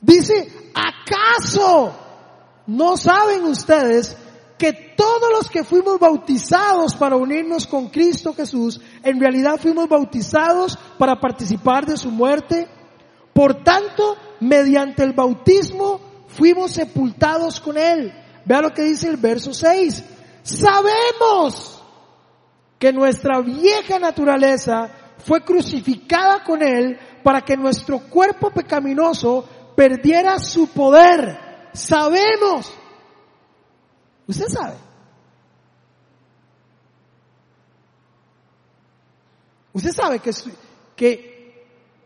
Dice, ¿acaso no saben ustedes que todos los que fuimos bautizados para unirnos con Cristo Jesús, en realidad fuimos bautizados para participar de su muerte? Por tanto, mediante el bautismo fuimos sepultados con Él. Vea lo que dice el verso 6. Sabemos que nuestra vieja naturaleza fue crucificada con Él para que nuestro cuerpo pecaminoso perdiera su poder. Sabemos. Usted sabe. Usted sabe que,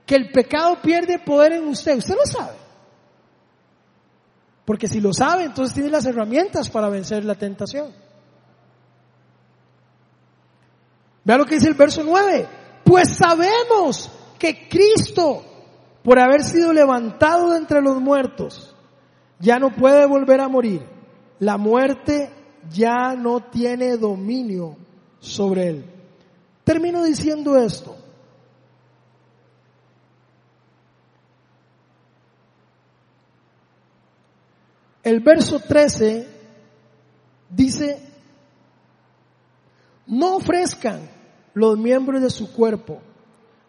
que, el pecado pierde poder en usted. Usted lo sabe. Porque si lo sabe, entonces tiene las herramientas para vencer la tentación. Vea lo que dice el verso 9. Pues sabemos que Cristo, por haber sido levantado de entre los muertos, ya no puede volver a morir. La muerte ya no tiene dominio sobre él. Termino diciendo esto. El verso 13 dice, no ofrezcan los miembros de su cuerpo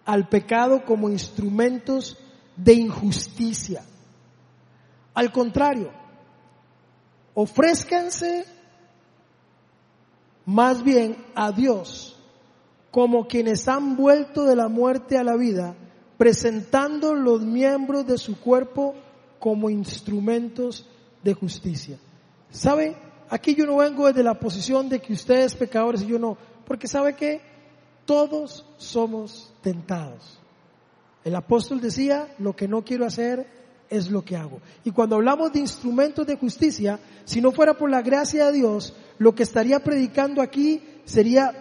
al pecado como instrumentos de injusticia. Al contrario, ofrézcanse más bien a Dios como quienes han vuelto de la muerte a la vida, presentando los miembros de su cuerpo como instrumentos de justicia. ¿Sabe? Aquí yo no vengo desde la posición de que ustedes pecadores y yo no, porque sabe que todos somos tentados. El apóstol decía, lo que no quiero hacer, es lo que hago. Y cuando hablamos de instrumentos de justicia, si no fuera por la gracia de Dios, lo que estaría predicando aquí sería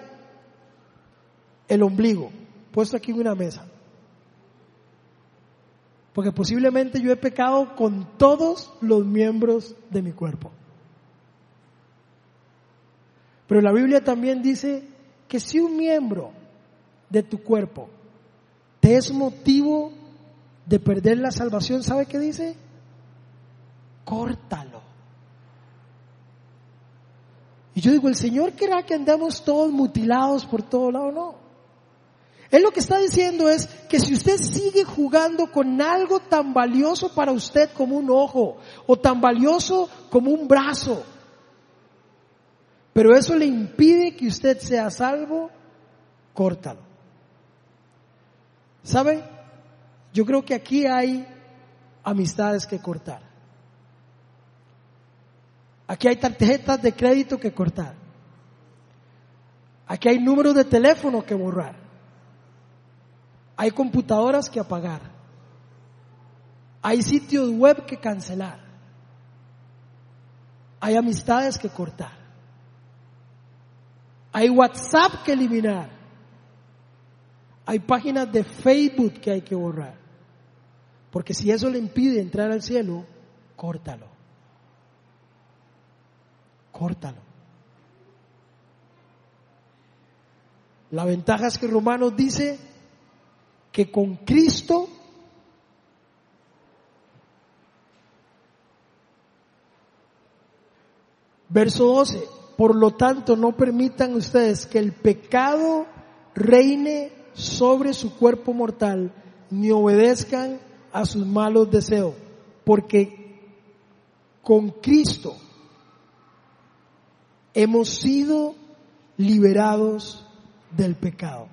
el ombligo, puesto aquí en una mesa. Porque posiblemente yo he pecado con todos los miembros de mi cuerpo. Pero la Biblia también dice que si un miembro de tu cuerpo te es motivo de perder la salvación, ¿sabe qué dice? Córtalo. Y yo digo, ¿el Señor querrá que andamos todos mutilados por todo lado? No. Él lo que está diciendo es que si usted sigue jugando con algo tan valioso para usted como un ojo o tan valioso como un brazo, pero eso le impide que usted sea salvo, córtalo. ¿Sabe? Yo creo que aquí hay amistades que cortar. Aquí hay tarjetas de crédito que cortar. Aquí hay números de teléfono que borrar. Hay computadoras que apagar. Hay sitios web que cancelar. Hay amistades que cortar. Hay WhatsApp que eliminar. Hay páginas de Facebook que hay que borrar. Porque si eso le impide entrar al cielo, córtalo. Córtalo. La ventaja es que Romanos dice que con Cristo Verso 12, por lo tanto no permitan ustedes que el pecado reine sobre su cuerpo mortal, ni obedezcan a sus malos deseos, porque con Cristo hemos sido liberados del pecado.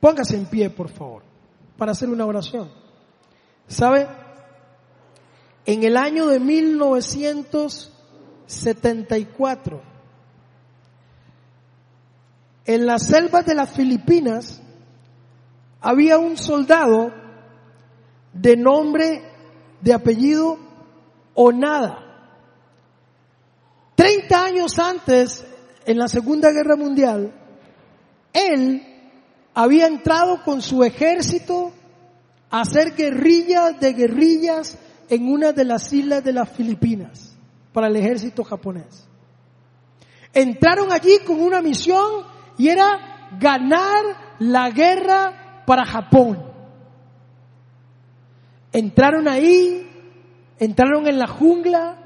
Póngase en pie, por favor, para hacer una oración. ¿Sabe? En el año de 1974, en las selvas de las Filipinas, había un soldado de nombre, de apellido Onada. Treinta años antes, en la Segunda Guerra Mundial, él había entrado con su ejército a hacer guerrillas de guerrillas en una de las islas de las Filipinas para el ejército japonés. Entraron allí con una misión y era ganar la guerra para Japón. Entraron ahí, entraron en la jungla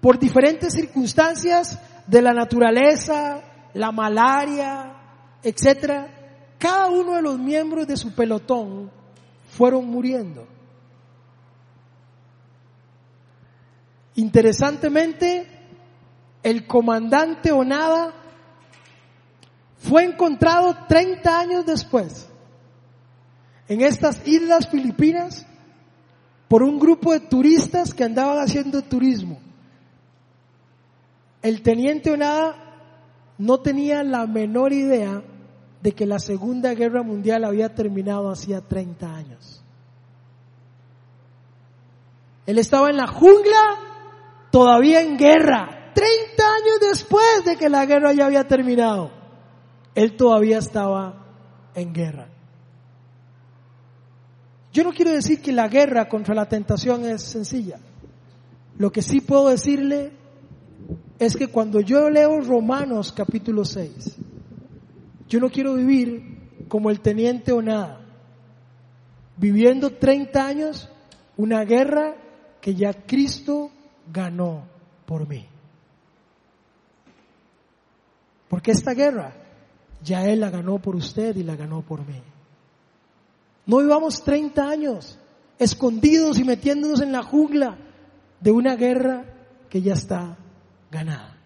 por diferentes circunstancias de la naturaleza, la malaria, etcétera. Cada uno de los miembros de su pelotón fueron muriendo. Interesantemente, el comandante Onada fue encontrado 30 años después en estas islas filipinas por un grupo de turistas que andaban haciendo turismo. El teniente Onada no tenía la menor idea de que la Segunda Guerra Mundial había terminado hacía 30 años. Él estaba en la jungla, todavía en guerra, 30 años después de que la guerra ya había terminado. Él todavía estaba en guerra. Yo no quiero decir que la guerra contra la tentación es sencilla. Lo que sí puedo decirle es que cuando yo leo Romanos capítulo 6, yo no quiero vivir como el teniente o nada, viviendo 30 años una guerra que ya Cristo ganó por mí. Porque esta guerra ya Él la ganó por usted y la ganó por mí. No vivamos 30 años escondidos y metiéndonos en la jungla de una guerra que ya está ganada.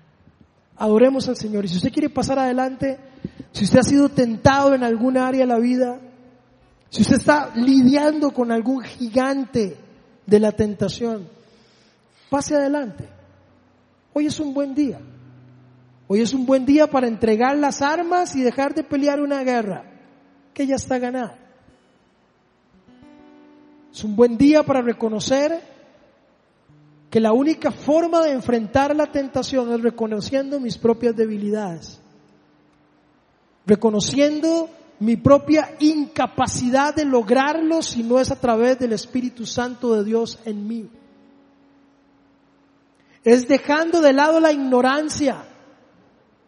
Adoremos al Señor. Y si usted quiere pasar adelante, si usted ha sido tentado en alguna área de la vida, si usted está lidiando con algún gigante de la tentación, pase adelante. Hoy es un buen día. Hoy es un buen día para entregar las armas y dejar de pelear una guerra que ya está ganada. Es un buen día para reconocer que la única forma de enfrentar la tentación es reconociendo mis propias debilidades, reconociendo mi propia incapacidad de lograrlo si no es a través del Espíritu Santo de Dios en mí. Es dejando de lado la ignorancia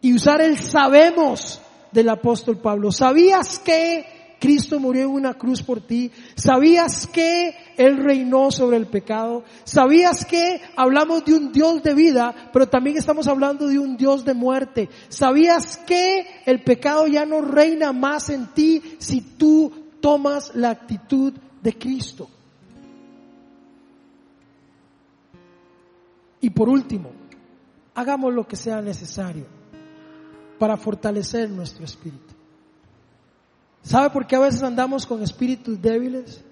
y usar el sabemos del apóstol Pablo. ¿Sabías que Cristo murió en una cruz por ti? ¿Sabías que Él reinó sobre el pecado? ¿Sabías que hablamos de un Dios de vida, pero también estamos hablando de un Dios de muerte? ¿Sabías que el pecado ya no reina más en ti si tú tomas la actitud de Cristo? Y por último, hagamos lo que sea necesario para fortalecer nuestro espíritu. ¿Sabe por qué a veces andamos con espíritus débiles?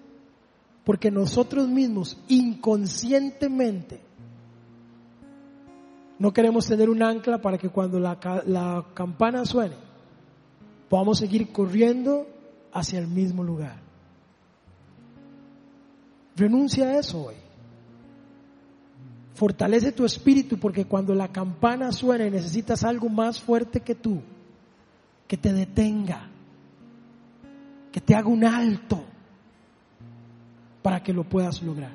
Porque nosotros mismos inconscientemente no queremos tener un ancla para que cuando la, la campana suene podamos seguir corriendo hacia el mismo lugar. Renuncia a eso hoy. Fortalece tu espíritu porque cuando la campana suene necesitas algo más fuerte que tú, que te detenga, que te haga un alto para que lo puedas lograr.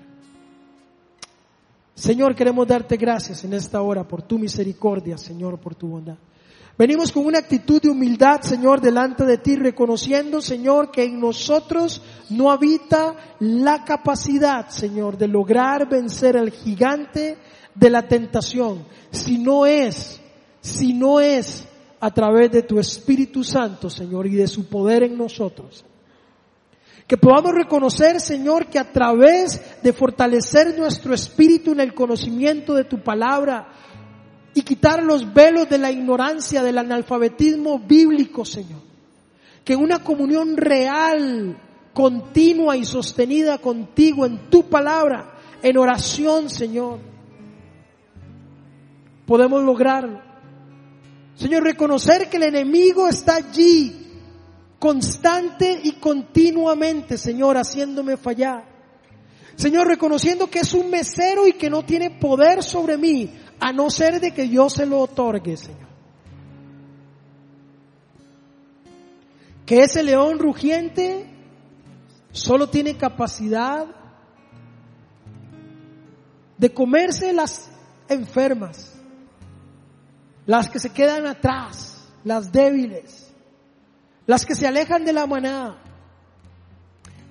Señor, queremos darte gracias en esta hora por tu misericordia, Señor, por tu bondad. Venimos con una actitud de humildad, Señor, delante de ti, reconociendo, Señor, que en nosotros no habita la capacidad, Señor, de lograr vencer al gigante de la tentación, si no es, si no es a través de tu Espíritu Santo, Señor, y de su poder en nosotros. Que podamos reconocer, Señor, que a través de fortalecer nuestro espíritu en el conocimiento de tu palabra, y quitar los velos de la ignorancia, del analfabetismo bíblico, Señor. Que en una comunión real, continua y sostenida contigo en tu palabra, en oración, Señor, podemos lograrlo. Señor, reconocer que el enemigo está allí, constante y continuamente, Señor, haciéndome fallar. Señor, reconociendo que es un mesero y que no tiene poder sobre mí, a no ser de que yo se lo otorgue, Señor. Que ese león rugiente solo tiene capacidad de comerse las enfermas, las que se quedan atrás, las débiles, las que se alejan de la manada,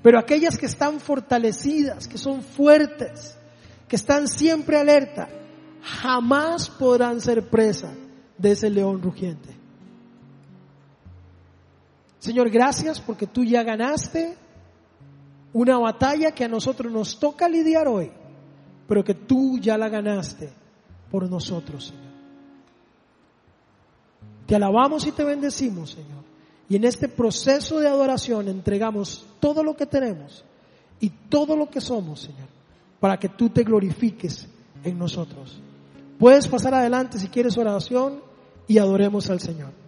pero aquellas que están fortalecidas, que son fuertes, que están siempre alerta, jamás podrán ser presa de ese león rugiente. Señor, gracias porque tú ya ganaste una batalla que a nosotros nos toca lidiar hoy, pero que tú ya la ganaste por nosotros, Señor. Te alabamos y te bendecimos, Señor. Y en este proceso de adoración entregamos todo lo que tenemos y todo lo que somos, Señor, para que tú te glorifiques en nosotros. Puedes pasar adelante si quieres oración y adoremos al Señor.